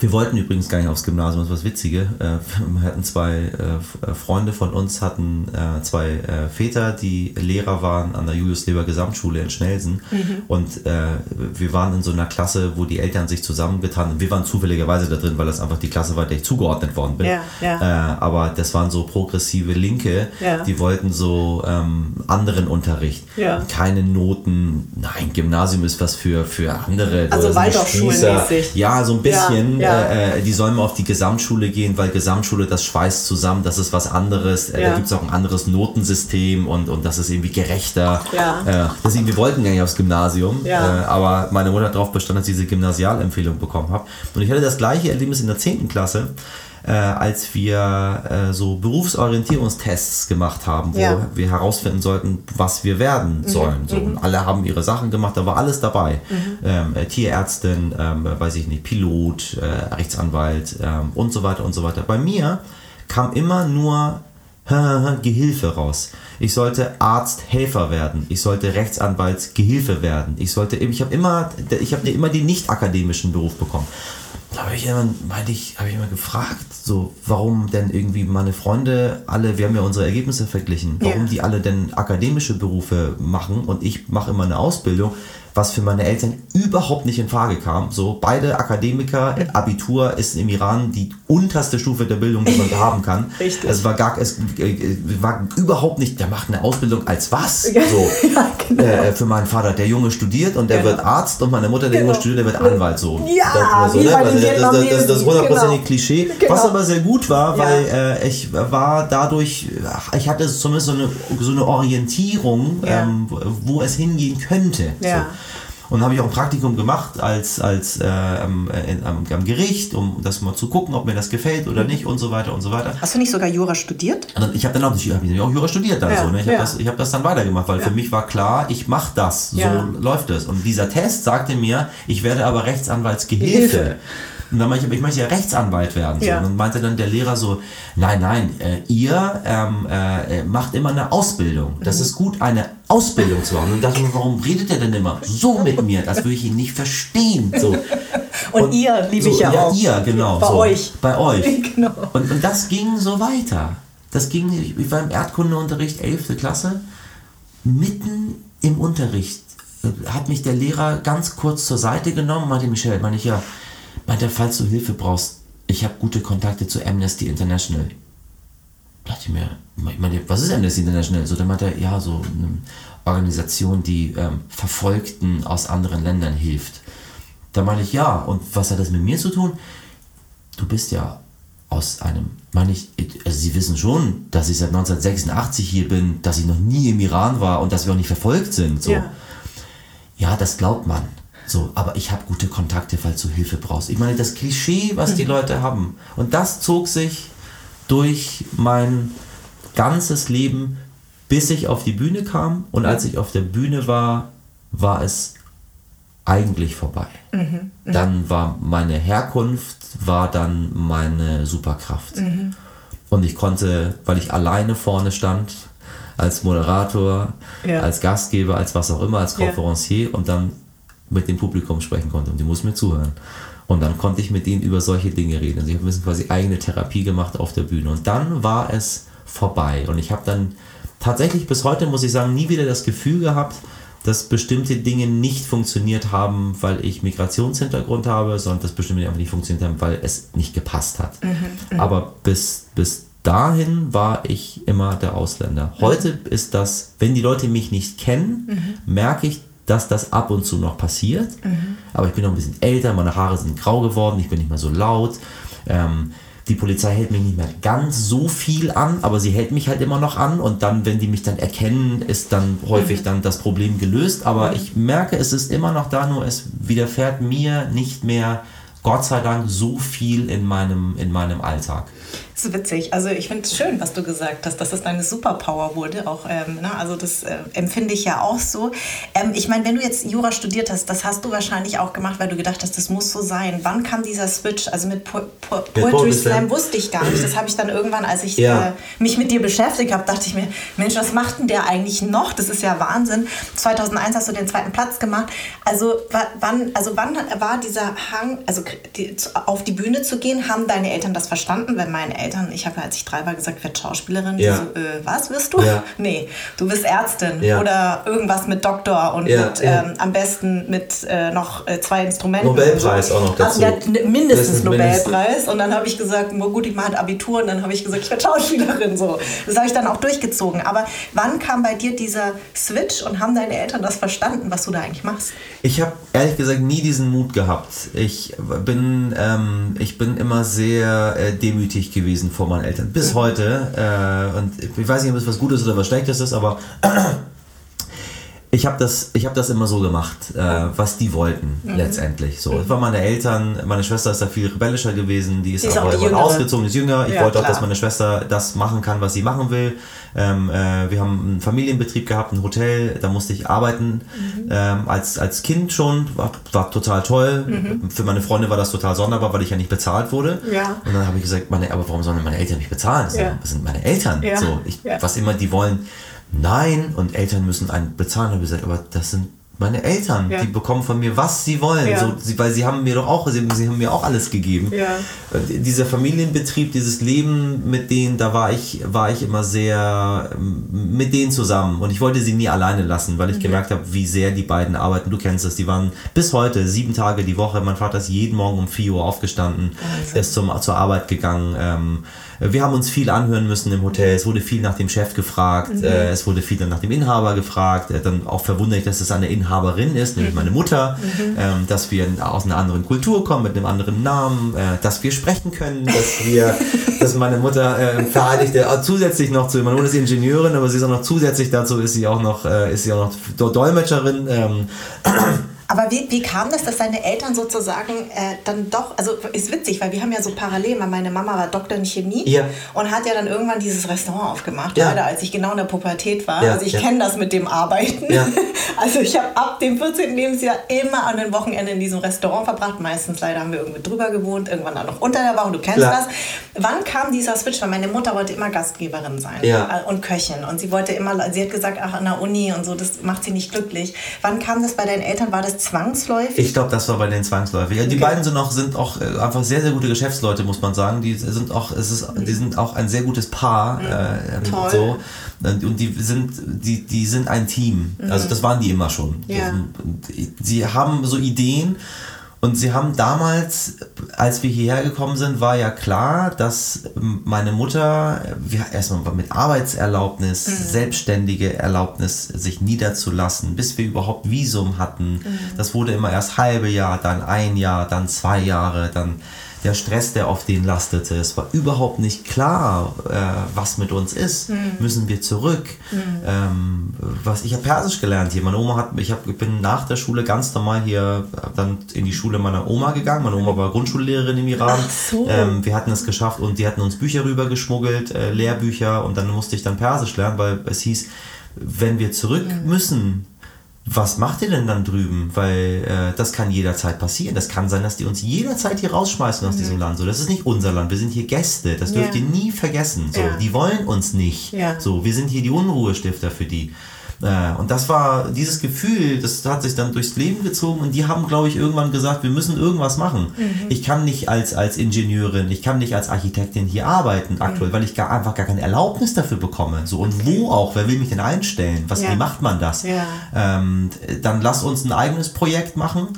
wir wollten übrigens gar nicht aufs Gymnasium, das war das Witzige. Äh, wir hatten zwei äh, Freunde von uns, hatten äh, zwei Väter, die Lehrer waren an der Julius-Leber Gesamtschule in Schnelsen. Mhm. Und wir waren in so einer Klasse, wo die Eltern sich zusammengetan haben. Wir waren zufälligerweise da drin, weil das einfach die Klasse war, der ich zugeordnet worden bin. Ja, ja. Aber das waren so progressive Linke, ja. die wollten so ähm, anderen Unterricht. Keine Noten. Nein, Gymnasium ist was für, für andere. Also Waldorfschulmäßig. Ja, so ein bisschen ja. äh, die sollen mal auf die Gesamtschule gehen, weil Gesamtschule, das schweißt zusammen, das ist was anderes. Äh, ja. Da gibt es auch ein anderes Notensystem und, und das ist irgendwie gerechter. Ja. Äh, deswegen, wir wollten gar nicht aufs Gymnasium, ja. äh, aber meine Mutter hat darauf bestanden, dass ich diese Gymnasialempfehlung bekommen habe. Und ich hatte das gleiche Erlebnis in der 10. Klasse äh, als wir äh, so Berufsorientierungstests gemacht haben, wo ja. wir herausfinden sollten, was wir werden mhm. sollen. So, mhm. alle haben ihre Sachen gemacht, da war alles dabei. Mhm. Ähm, äh, Tierärztin, ähm, weiß ich nicht, Pilot, äh, Rechtsanwalt ähm, und so weiter und so weiter. Bei mir kam immer nur Gehilfe raus. Ich sollte Arzthelfer werden. Ich sollte Rechtsanwaltsgehilfe werden. Ich sollte, ich habe immer, ich habe immer den nicht akademischen Beruf bekommen da habe ich immer, meinte ich, habe ich immer gefragt, so, warum denn irgendwie meine Freunde alle, wir haben ja unsere Ergebnisse verglichen, warum ja. die alle denn akademische Berufe machen und ich mache immer eine Ausbildung was für meine Eltern überhaupt nicht in Frage kam. So, beide Akademiker, Abitur ist im Iran die unterste Stufe der Bildung, die man haben kann. Richtig. Es war gar, es äh, war überhaupt nicht, der macht eine Ausbildung als was? So, ja, genau. äh, für meinen Vater, der Junge studiert und der genau. wird Arzt und meine Mutter, der genau. Junge studiert, der wird Anwalt. So. Ja, so, ne? also, das, das, das, das hundertprozentige genau. Klischee, genau. was aber sehr gut war, weil ja. äh, ich war dadurch, ich hatte zumindest so eine, so eine Orientierung, ja. ähm, wo es hingehen könnte. Ja. So. Und habe ich auch ein Praktikum gemacht als, als äh, am, äh, am, am, Gericht, um das mal zu gucken, ob mir das gefällt oder nicht und so weiter und so weiter. Hast du nicht sogar Jura studiert? Also ich habe dann auch, ich hab auch Jura studiert. Also, ja, ne? Ich ja. habe das, hab das dann weitergemacht, weil ja. für mich war klar, ich mache das, so läuft es. Und dieser Test sagte mir, ich werde aber Rechtsanwaltsgehilfe. Hilfe. Und dann meinte ich, ich möchte ja Rechtsanwalt werden. Ja. So. Und dann meinte dann der Lehrer so, nein, nein, äh, ihr ähm, äh, macht immer eine Ausbildung. Das mhm. ist gut, eine Ausbildung zu machen. Und dann dachte ich mir, warum redet er denn immer so mit mir, als würde ich ihn nicht verstehen. So. Und, und ihr liebe so, ich ja, ja auch. ihr, genau. Bei so, euch. Bei euch. genau. Und, und das ging so weiter. Das ging, ich war im Erdkundeunterricht, 11. Klasse, mitten im Unterricht äh, hat mich der Lehrer ganz kurz zur Seite genommen, meinte Michelle, meine ich ja, meinte, falls du Hilfe brauchst, ich habe gute Kontakte zu Amnesty International. dachte ich mir, ich meine, was ist Amnesty International? So, dann meinte er, ja, so eine Organisation, die ähm, Verfolgten aus anderen Ländern hilft. Da meine ich, ja, und was hat das mit mir zu tun? Du bist ja aus einem, meine ich, also Sie wissen schon, dass ich seit 1986 hier bin, dass ich noch nie im Iran war und dass wir auch nicht verfolgt sind. So. Ja, ja das glaubt man. So, aber ich habe gute Kontakte, falls du Hilfe brauchst. Ich meine, das Klischee, was die mhm. Leute haben. Und das zog sich durch mein ganzes Leben, bis ich auf die Bühne kam. Und als ich auf der Bühne war, war es eigentlich vorbei. Mhm. Mhm. Dann war meine Herkunft, war dann meine Superkraft. Mhm. Und ich konnte, weil ich alleine vorne stand, als Moderator, ja. als Gastgeber, als was auch immer, als Konferencier ja. und dann mit dem Publikum sprechen konnte und die mussten mir zuhören. Und dann konnte ich mit denen über solche Dinge reden. Sie haben quasi eigene Therapie gemacht auf der Bühne. Und dann war es vorbei. Und ich habe dann tatsächlich bis heute, muss ich sagen, nie wieder das Gefühl gehabt, dass bestimmte Dinge nicht funktioniert haben, weil ich Migrationshintergrund habe, sondern dass bestimmte Dinge einfach nicht funktioniert haben, weil es nicht gepasst hat. Mhm, mhm. Aber bis, bis dahin war ich immer der Ausländer. Heute mhm. ist das, wenn die Leute mich nicht kennen, mhm. merke ich, dass das ab und zu noch passiert. Mhm. Aber ich bin noch ein bisschen älter, meine Haare sind grau geworden, ich bin nicht mehr so laut. Ähm, die Polizei hält mich nicht mehr ganz so viel an, aber sie hält mich halt immer noch an und dann, wenn die mich dann erkennen, ist dann häufig mhm. dann das Problem gelöst. Aber mhm. ich merke, es ist immer noch da, nur es widerfährt mir nicht mehr, Gott sei Dank, so viel in meinem, in meinem Alltag. Das ist witzig. Also ich finde es schön, was du gesagt hast, dass das deine Superpower wurde. Auch, ähm, ne? Also das äh, empfinde ich ja auch so. Ähm, ich meine, wenn du jetzt Jura studiert hast, das hast du wahrscheinlich auch gemacht, weil du gedacht hast, das muss so sein. Wann kam dieser Switch? Also mit po po Poetry Slam wusste ich gar nicht. Das habe ich dann irgendwann, als ich ja. äh, mich mit dir beschäftigt habe, dachte ich mir, Mensch, was macht denn der eigentlich noch? Das ist ja Wahnsinn. 2001 hast du den zweiten Platz gemacht. Also wann, also wann war dieser Hang, also die, auf die Bühne zu gehen, haben deine Eltern das verstanden? Wenn meine Eltern ich habe, als ich drei war, gesagt, ich werde Schauspielerin. Ja. So, äh, was wirst du? Ja. Nee, du bist Ärztin ja. oder irgendwas mit Doktor und ja. mit, ähm, am besten mit äh, noch äh, zwei Instrumenten. Nobelpreis so. auch noch dazu. Also, ja, mindestens Nobelpreis. Mindestens. Und dann habe ich gesagt, gut, ich mache halt Abitur und dann habe ich gesagt, ich werde Schauspielerin. So. Das habe ich dann auch durchgezogen. Aber wann kam bei dir dieser Switch und haben deine Eltern das verstanden, was du da eigentlich machst? Ich habe ehrlich gesagt nie diesen Mut gehabt. Ich bin, ähm, ich bin immer sehr äh, demütig gewesen vor meinen Eltern. Bis heute. Äh, und ich weiß nicht, ob es was Gutes oder was Schlechtes ist, aber ich habe das, hab das immer so gemacht, äh, was die wollten mhm. letztendlich. So, mhm. es waren meine Eltern, meine Schwester ist da viel rebellischer gewesen, die ist, die ist auch, auch ausgezogen, ist jünger. Ich ja, wollte klar. auch, dass meine Schwester das machen kann, was sie machen will. Ähm, äh, wir haben einen Familienbetrieb gehabt, ein Hotel, da musste ich arbeiten. Mhm. Ähm, als, als Kind schon, war, war total toll. Mhm. Für meine Freunde war das total sonderbar, weil ich ja nicht bezahlt wurde. Ja. Und dann habe ich gesagt, meine, aber warum sollen meine Eltern mich bezahlen? Das, ja. sind meine Eltern. So, ich, Was immer die wollen nein, und Eltern müssen einen bezahlen. aber das sind meine Eltern, ja. die bekommen von mir, was sie wollen, ja. so, sie, weil sie haben mir doch auch, sie, sie haben mir auch alles gegeben. Ja. Dieser Familienbetrieb, dieses Leben mit denen, da war ich, war ich immer sehr mit denen zusammen und ich wollte sie nie alleine lassen, weil ich mhm. gemerkt habe, wie sehr die beiden arbeiten. Du kennst es, die waren bis heute sieben Tage die Woche. Mein Vater ist jeden Morgen um 4 Uhr aufgestanden, also. ist zum, zur Arbeit gegangen. Ähm, wir haben uns viel anhören müssen im Hotel. Es wurde viel nach dem Chef gefragt. Mhm. Äh, es wurde viel nach dem Inhaber gefragt. Äh, dann auch verwunderlich, dass es eine Inhaberin ist, nämlich meine Mutter. Mhm. Ähm, dass wir aus einer anderen Kultur kommen, mit einem anderen Namen. Äh, dass wir sprechen können. Dass wir, dass meine Mutter äh, verheiligte zusätzlich noch zu, meine Mutter ist Ingenieurin, aber sie ist auch noch zusätzlich dazu, ist sie auch noch, äh, ist sie auch noch Dolmetscherin. Ähm, aber wie, wie kam das, dass deine Eltern sozusagen äh, dann doch, also ist witzig, weil wir haben ja so parallel, weil meine Mama war Doktor in Chemie ja. und hat ja dann irgendwann dieses Restaurant aufgemacht, ja. leider als ich genau in der Pubertät war. Ja. Also ich kenne das mit dem Arbeiten. Also ich habe ab dem 14. Lebensjahr immer an den Wochenenden in diesem Restaurant verbracht. Meistens leider haben wir irgendwie drüber gewohnt, irgendwann auch noch unter der Woche, du kennst Klar. das. Wann kam dieser Switch? Weil meine Mutter wollte immer Gastgeberin sein ja. und Köchin und sie wollte immer, sie hat gesagt, ach an der Uni und so, das macht sie nicht glücklich. Wann kam das bei deinen Eltern? War das zwangsläufig? Ich glaube, das war bei den zwangsläufig. Ja, die okay. beiden sind auch, sind auch äh, einfach sehr, sehr gute Geschäftsleute, muss man sagen. Die sind auch, es ist, die sind auch ein sehr gutes Paar. Mhm. Äh, Toll. So. Und die sind, die, die sind ein Team. Mhm. Also das waren die immer schon. Ja. Sie haben so Ideen Und sie haben damals, als wir hierher gekommen sind, war ja klar, dass meine Mutter erstmal mit Arbeitserlaubnis, mhm. selbstständige Erlaubnis, sich niederzulassen, bis wir überhaupt Visum hatten. Mhm. Das wurde immer erst halbe Jahr, dann ein Jahr, dann zwei Jahre, dann der Stress, der auf denen lastete. Es war überhaupt nicht klar, äh, was mit uns ist. Mhm. Müssen wir zurück? Mhm. Ähm, was, ich habe Persisch gelernt hier. Meine Oma hat, ich, hab, bin nach der Schule ganz normal hier dann in die Schule meiner Oma gegangen. Meine Oma war Grundschullehrerin im Iran. So. Ähm, wir hatten es geschafft und die hatten uns Bücher rübergeschmuggelt, äh, Lehrbücher und dann musste ich dann Persisch lernen, weil es hieß, wenn wir zurück mhm. müssen, was macht ihr denn dann drüben? Weil äh, das kann jederzeit passieren. Das kann sein, dass die uns jederzeit hier rausschmeißen aus mhm. diesem Land. So, das ist nicht unser Land. Wir sind hier Gäste. Das dürft ja. ihr nie vergessen. So, ja. die wollen uns nicht. Ja. So, wir sind hier die Unruhestifter für die. Äh, und das war dieses Gefühl, das hat sich dann durchs Leben gezogen und die haben, glaube ich, irgendwann gesagt, wir müssen irgendwas machen. Mhm. Ich kann nicht als, als Ingenieurin, ich kann nicht als Architektin hier arbeiten mhm. aktuell, weil ich gar, einfach gar keine Erlaubnis dafür bekomme. So und okay. wo auch, wer will mich denn einstellen? Was, ja. Wie macht man das? Ja. Ähm, dann lass uns ein eigenes Projekt machen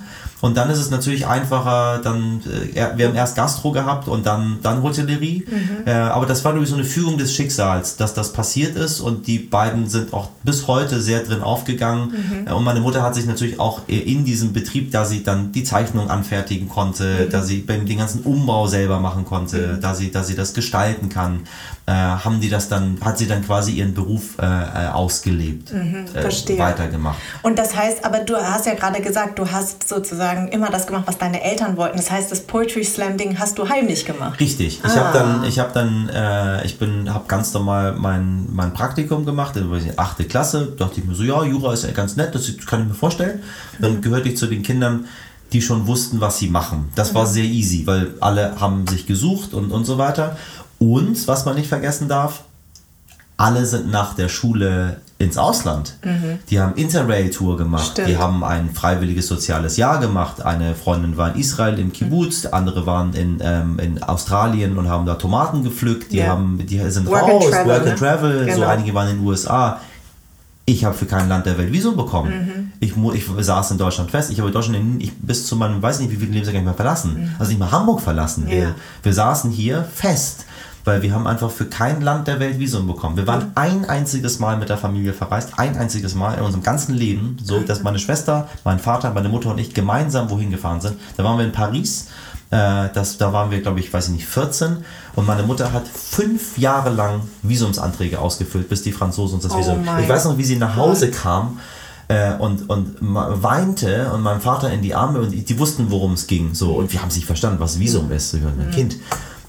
und dann ist es natürlich einfacher, dann, äh, wir haben erst Gastro gehabt und dann, dann Hotellerie. Mhm. Äh, aber das war natürlich so eine Fügung des Schicksals, dass das passiert ist und die beiden sind auch bis heute sehr drin aufgegangen. Mhm. Äh, und meine Mutter hat sich natürlich auch in diesem Betrieb, da sie dann die Zeichnung anfertigen konnte, mhm. da sie den ganzen Umbau selber machen konnte, mhm. da sie, da sie das gestalten kann, äh, haben die das dann, hat sie dann quasi ihren Beruf äh, äh ausgelebt, mhm, äh, weitergemacht. Und das heißt, aber du hast ja gerade gesagt, du hast sozusagen immer das gemacht, was deine Eltern wollten. Das heißt, das Poetry Slam Ding hast du heimlich gemacht. Richtig. Ich ah. habe dann, ich habe dann, äh, ich bin, habe ganz normal mein, mein Praktikum gemacht in der 8. Klasse. Dachte ich mir so, ja, Jura ist ja ganz nett, das kann ich mir vorstellen. Dann mhm. gehörte ich zu den Kindern, die schon wussten, was sie machen. Das war mhm. sehr easy, weil alle haben sich gesucht und, und so weiter. Und, was man nicht vergessen darf, alle sind nach der Schule ins Ausland. Mhm. Die haben Interrail-Tour gemacht, Stimmt. die haben ein freiwilliges soziales Jahr gemacht. Eine Freundin war in Israel im Kibbutz, mhm. andere waren in, ähm, in Australien und haben da Tomaten gepflückt. Die, yeah. haben, die sind Work raus, and Travel, Work and ne? Travel. Genau. So einige waren in den USA. Ich habe für kein Land der Welt Visum bekommen. Mhm. Ich, ich saß in Deutschland fest. Ich habe Deutschland ich, bis zu meinem, weiß nicht, wie viele Lebensjahr nicht mehr verlassen. Mhm. Also nicht mal Hamburg verlassen. Ja. Wir, wir saßen hier fest weil wir haben einfach für kein Land der Welt Visum bekommen. Wir waren ein einziges Mal mit der Familie verreist, ein einziges Mal in unserem ganzen Leben, so dass meine Schwester, mein Vater, meine Mutter und ich gemeinsam wohin gefahren sind. Da waren wir in Paris. Äh, das, da waren wir, glaube ich, weiß ich nicht, 14 und meine Mutter hat fünf Jahre lang Visumsanträge ausgefüllt, bis die Franzosen uns das oh Visum. Ich weiß noch, wie sie nach Hause kam äh, und, und weinte und meinem Vater in die Arme und die wussten, worum es ging. So, und wir haben sich verstanden, was Visum ist. So, ein mhm. Kind.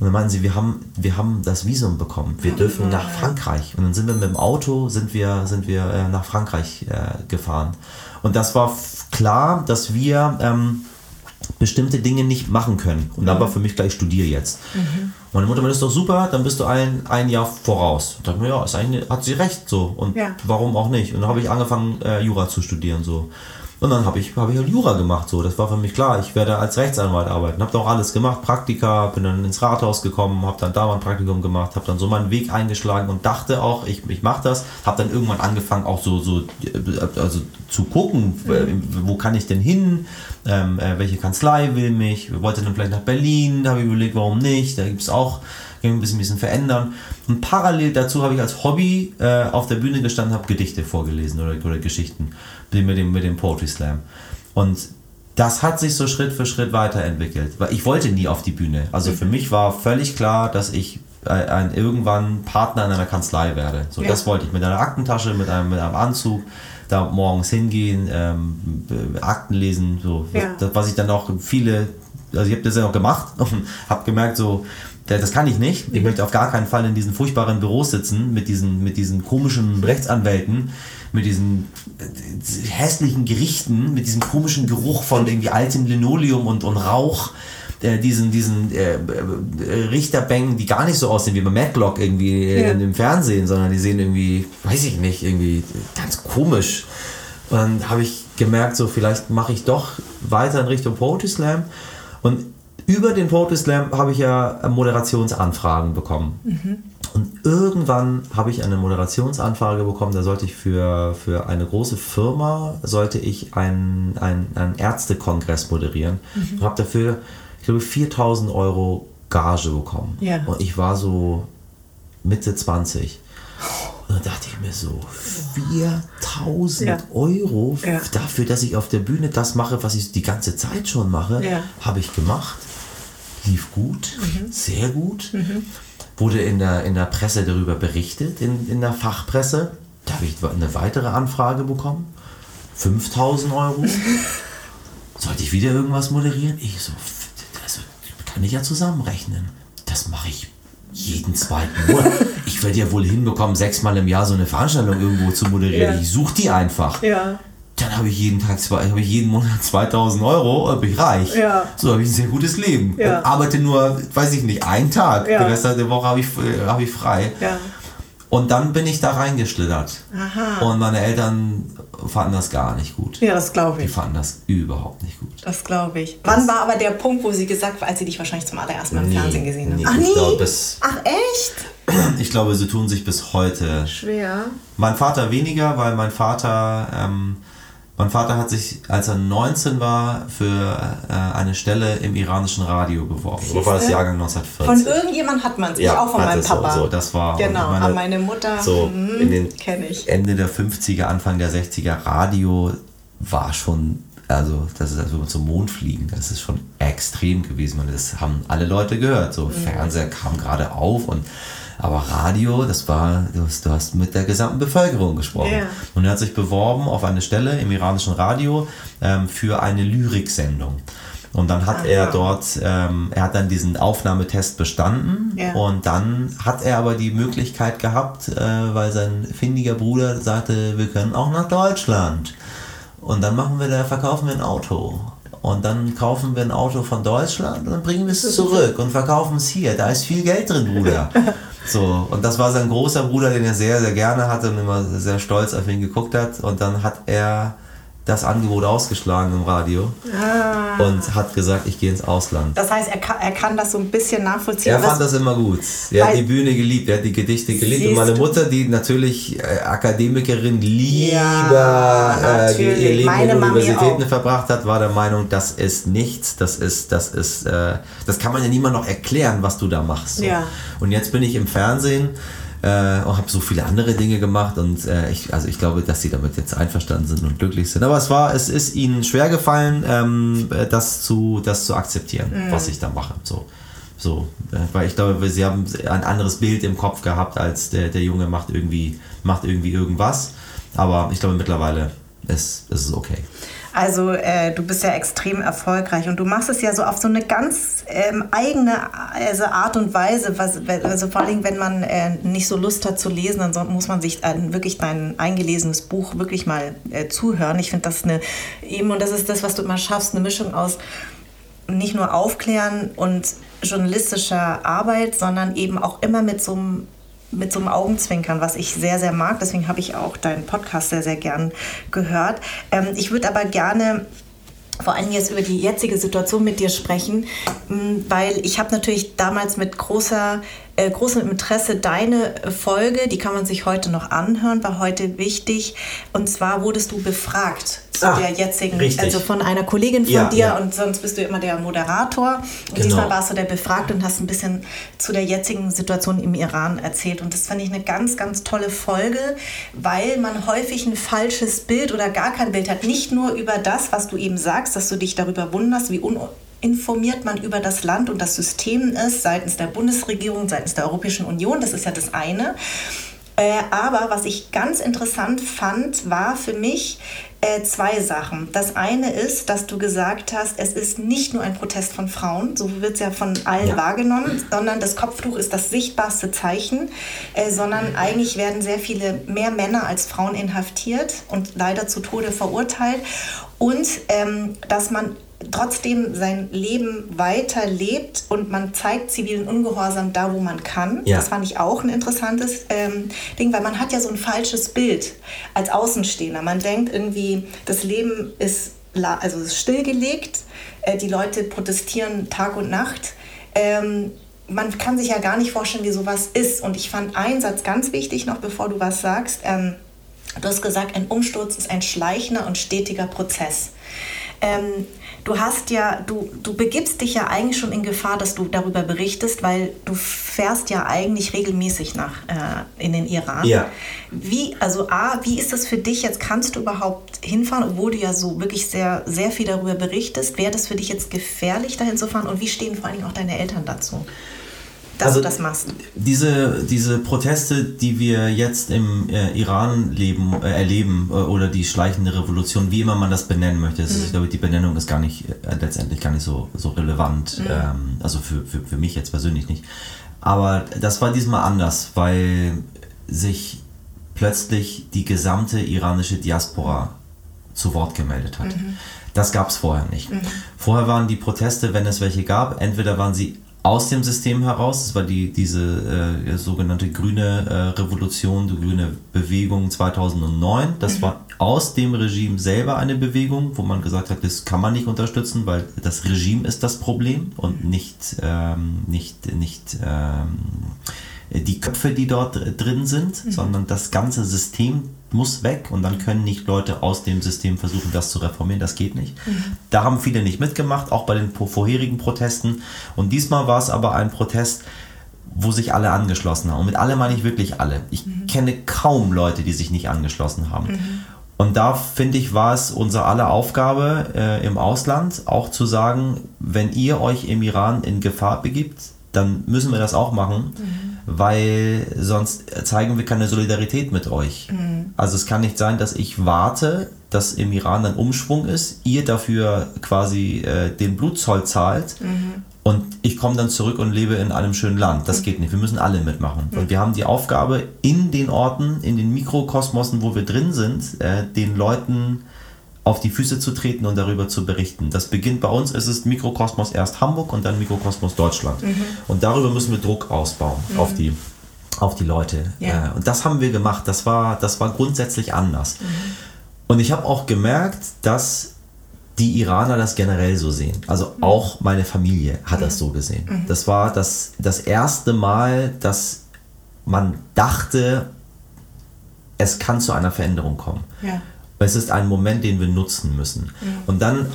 Und dann meinen sie, wir haben, wir haben das Visum bekommen. Wir dürfen nach Frankreich. Und dann sind wir mit dem Auto, sind wir, sind wir äh, nach Frankreich äh, gefahren. Und das war klar, dass wir ähm, bestimmte Dinge nicht machen können. Und dann war für mich gleich studiere jetzt. Mhm. Meine Mutter meinte, das ist doch super, dann bist du ein, ein Jahr voraus. Und dachte mir, ja, ist eigentlich, hat sie recht so. Und ja. warum auch nicht? Und dann habe ich angefangen, äh, Jura zu studieren so. Und dann habe ich, hab ich halt Jura gemacht. So. Das war für mich klar, ich werde als Rechtsanwalt arbeiten. Habe auch alles gemacht, Praktika, bin dann ins Rathaus gekommen, habe dann da mal ein Praktikum gemacht, habe dann so meinen Weg eingeschlagen und dachte auch, ich, ich mache das. Habe dann irgendwann angefangen auch so, so also zu gucken, mhm. wo kann ich denn hin, ähm, äh, welche Kanzlei will mich, wollte dann vielleicht nach Berlin, habe ich überlegt, warum nicht, da gibt es auch ein bisschen, ein bisschen verändern. Und parallel dazu habe ich als Hobby äh, auf der Bühne gestanden, habe Gedichte vorgelesen oder, oder Geschichten mit dem, mit dem Poetry Slam. Und das hat sich so Schritt für Schritt weiterentwickelt. Weil ich wollte nie auf die Bühne. Also für mhm. mich war völlig klar, dass ich äh, ein, irgendwann Partner in einer Kanzlei werde. So, ja. das wollte ich mit einer Aktentasche, mit einem, mit einem Anzug, da morgens hingehen, ähm, Akten lesen, so. Ja. Das, was ich dann auch viele, also ich habe das ja auch gemacht und habe gemerkt, so, das kann ich nicht. Ich mhm. möchte auf gar keinen Fall in diesen furchtbaren Büros sitzen mit diesen, mit diesen komischen Rechtsanwälten mit diesen äh, hässlichen Gerichten, mit diesem komischen Geruch von irgendwie altem Linoleum und, und Rauch, diesen, diesen äh, äh, Richterbänken, die gar nicht so aussehen wie bei Matlock irgendwie äh, ja. im Fernsehen, sondern die sehen irgendwie, weiß ich nicht, irgendwie ganz komisch. Und dann habe ich gemerkt, so vielleicht mache ich doch weiter in Richtung Poetry Slam. Und über den Poetry Slam habe ich ja Moderationsanfragen bekommen. Mhm. Und irgendwann habe ich eine Moderationsanfrage bekommen, da sollte ich für, für eine große Firma, sollte ich einen, einen, einen Ärztekongress moderieren. Mhm. Und habe dafür, ich glaube, 4000 Euro Gage bekommen. Ja. Und ich war so Mitte 20. Und dann dachte ich mir so, 4000 ja. Euro ja. dafür, dass ich auf der Bühne das mache, was ich die ganze Zeit schon mache, habe ich gemacht. Lief gut, mhm. sehr gut. Mhm. Wurde in der, in der Presse darüber berichtet, in, in der Fachpresse. Da habe ich eine weitere Anfrage bekommen. 5000 Euro. Sollte ich wieder irgendwas moderieren? Ich so, das kann ich ja zusammenrechnen. Das mache ich jeden zweiten Monat. ich werde ja wohl hinbekommen, sechsmal im Jahr so eine Veranstaltung irgendwo zu moderieren. Ja. Ich suche die einfach. Ja. Dann habe ich jeden Tag zwei, habe ich jeden Monat 2000 Euro, bin ich reich. Ja. So habe ich ein sehr gutes Leben. Ja. Arbeite nur, weiß ich nicht, einen Tag. Ja. Den Rest der Woche habe ich, äh, hab ich frei. Ja. Und dann bin ich da reingeschlittert. Aha. Und meine Eltern fanden das gar nicht gut. Ja, das glaube ich. Die fanden das überhaupt nicht gut. Das glaube ich. Das Wann war aber der Punkt, wo sie gesagt hat, als sie dich wahrscheinlich zum allerersten Mal im nee, Fernsehen gesehen haben? Nee, Ach, nie? Glaub, bis, Ach, echt? Ich glaube, sie tun sich bis heute. Schwer. Mein Vater weniger, weil mein Vater ähm, mein Vater hat sich, als er 19 war, für äh, eine Stelle im iranischen Radio beworben. So war das Jahrgang 1940. Von irgendjemand hat man sich, ja, auch von meinem Papa. So, so, das war genau, meine, meine Mutter so mh, in den Ende der 50er, Anfang der 60er Radio war schon also das ist also zum Mond fliegen, das ist schon extrem gewesen und das haben alle Leute gehört. So mhm. Fernseher kam gerade auf und aber Radio, das war, du hast, du hast mit der gesamten Bevölkerung gesprochen. Yeah. Und er hat sich beworben auf eine Stelle im iranischen Radio ähm, für eine Lyriksendung. Und dann hat ah, er ja. dort, ähm, er hat dann diesen Aufnahmetest bestanden ja. und dann hat er aber die Möglichkeit gehabt, äh, weil sein findiger Bruder sagte, wir können auch nach Deutschland. Und dann machen wir da, verkaufen wir ein Auto. Und dann kaufen wir ein Auto von Deutschland und dann bringen wir es zurück und verkaufen es hier. Da ist viel Geld drin, Bruder. So, und das war sein großer Bruder, den er sehr, sehr gerne hatte und immer sehr stolz auf ihn geguckt hat. Und dann hat er das Angebot ausgeschlagen im Radio ah. und hat gesagt, ich gehe ins Ausland. Das heißt, er kann, er kann das so ein bisschen nachvollziehen. Er fand das immer gut. Er hat die Bühne geliebt, er hat die Gedichte geliebt. Und meine Mutter, die natürlich äh, Akademikerin lieber ja, äh, ihr Leben Meine in Universitäten verbracht hat, war der Meinung, das ist nichts, das ist, das ist, äh, das kann man ja niemand noch erklären, was du da machst. So. Ja. Und jetzt bin ich im Fernsehen äh, und habe so viele andere Dinge gemacht und äh, ich, also ich glaube, dass sie damit jetzt einverstanden sind und glücklich sind. Aber es war, es ist ihnen schwer gefallen, ähm, das zu, das zu akzeptieren, mhm. was ich da mache. So. So, äh, weil ich glaube, sie haben ein anderes Bild im Kopf gehabt, als der, der Junge macht irgendwie, macht irgendwie irgendwas. Aber ich glaube, mittlerweile ist, ist es okay. Also äh, du bist ja extrem erfolgreich und du machst es ja so auf so eine ganz ähm, eigene also Art und Weise. Was, also vor allem, wenn man äh, nicht so Lust hat zu lesen, dann muss man sich äh, wirklich dein eingelesenes Buch wirklich mal äh, zuhören. Ich finde das eine eben und das ist das, was du immer schaffst, eine Mischung aus nicht nur Aufklären und journalistischer Arbeit, sondern eben auch immer mit so einem mit so einem Augenzwinkern, was ich sehr, sehr mag. Deswegen habe ich auch deinen Podcast sehr, sehr gern gehört. Ähm, ich würde aber gerne vor allem jetzt über die jetzige Situation mit dir sprechen, weil ich habe natürlich damals mit großer, äh, großem Interesse deine Folge, die kann man sich heute noch anhören, war heute wichtig. Und zwar wurdest du befragt zu ah, der jetzigen, richtig. also von einer Kollegin von ja, dir ja. und sonst bist du immer der Moderator. Und genau. diesmal warst du der Befragte und hast ein bisschen zu der jetzigen Situation im Iran erzählt. Und das fand ich eine ganz, ganz tolle Folge, weil man häufig ein falsches Bild oder gar kein Bild hat. Nicht nur über das, was du eben sagst, dass du dich darüber wunderst, wie uninformiert man über das Land und das System ist, seitens der Bundesregierung, seitens der Europäischen Union. Das ist ja das eine. Äh, aber was ich ganz interessant fand, war für mich, äh, zwei Sachen. Das eine ist, dass du gesagt hast, es ist nicht nur ein Protest von Frauen, so wird es ja von allen ja. wahrgenommen, sondern das Kopftuch ist das sichtbarste Zeichen, äh, sondern eigentlich werden sehr viele mehr Männer als Frauen inhaftiert und leider zu Tode verurteilt. Und ähm, dass man trotzdem sein Leben weiterlebt und man zeigt zivilen Ungehorsam da, wo man kann. Ja. Das fand ich auch ein interessantes ähm, Ding, weil man hat ja so ein falsches Bild als Außenstehender. Man denkt irgendwie, das Leben ist, also ist stillgelegt, äh, die Leute protestieren Tag und Nacht. Ähm, man kann sich ja gar nicht vorstellen, wie sowas ist. Und ich fand einen Satz ganz wichtig, noch bevor du was sagst. Ähm, du hast gesagt, ein Umsturz ist ein schleichender und stetiger Prozess. Ähm, du hast ja, du, du begibst dich ja eigentlich schon in Gefahr, dass du darüber berichtest, weil du fährst ja eigentlich regelmäßig nach äh, in den Iran. Ja. Wie, also A, wie ist das für dich jetzt? Kannst du überhaupt hinfahren, obwohl du ja so wirklich sehr, sehr viel darüber berichtest? Wäre das für dich jetzt gefährlich, dahin zu fahren? Und wie stehen vor allen Dingen auch deine Eltern dazu? Dass also, du das machst. Diese, diese Proteste, die wir jetzt im äh, Iran leben, äh, erleben, äh, oder die schleichende Revolution, wie immer man das benennen möchte, ist, mhm. ich glaube, die Benennung ist gar nicht, äh, letztendlich gar nicht so, so relevant. Mhm. Ähm, also für, für, für mich jetzt persönlich nicht. Aber das war diesmal anders, weil sich plötzlich die gesamte iranische Diaspora zu Wort gemeldet hat. Mhm. Das gab es vorher nicht. Mhm. Vorher waren die Proteste, wenn es welche gab, entweder waren sie aus dem System heraus. Das war die, diese äh, sogenannte grüne äh, Revolution, die grüne Bewegung 2009. Das mhm. war aus dem Regime selber eine Bewegung, wo man gesagt hat, das kann man nicht unterstützen, weil das Regime ist das Problem und nicht, ähm, nicht, nicht ähm, die Köpfe, die dort drin sind, mhm. sondern das ganze System muss weg und dann können nicht Leute aus dem System versuchen, das zu reformieren. Das geht nicht. Mhm. Da haben viele nicht mitgemacht, auch bei den vorherigen Protesten. Und diesmal war es aber ein Protest, wo sich alle angeschlossen haben. Und mit alle meine ich wirklich alle. Ich mhm. kenne kaum Leute, die sich nicht angeschlossen haben. Mhm. Und da finde ich, war es unsere aller Aufgabe äh, im Ausland auch zu sagen, wenn ihr euch im Iran in Gefahr begibt, dann müssen wir das auch machen. Mhm weil sonst zeigen wir keine Solidarität mit euch. Mhm. Also es kann nicht sein, dass ich warte, dass im Iran ein Umschwung ist, ihr dafür quasi äh, den Blutzoll zahlt mhm. und ich komme dann zurück und lebe in einem schönen Land. Das mhm. geht nicht. Wir müssen alle mitmachen. Und wir haben die Aufgabe, in den Orten, in den Mikrokosmosen, wo wir drin sind, äh, den Leuten auf die Füße zu treten und darüber zu berichten. Das beginnt bei uns, es ist Mikrokosmos erst Hamburg und dann Mikrokosmos Deutschland. Mhm. Und darüber müssen wir Druck ausbauen mhm. auf, die, auf die Leute. Ja. Äh, und das haben wir gemacht. Das war, das war grundsätzlich anders. Mhm. Und ich habe auch gemerkt, dass die Iraner das generell so sehen. Also mhm. auch meine Familie hat das mhm. so gesehen. Mhm. Das war das, das erste Mal, dass man dachte, es kann zu einer Veränderung kommen. Ja es ist ein Moment, den wir nutzen müssen. Mhm. Und dann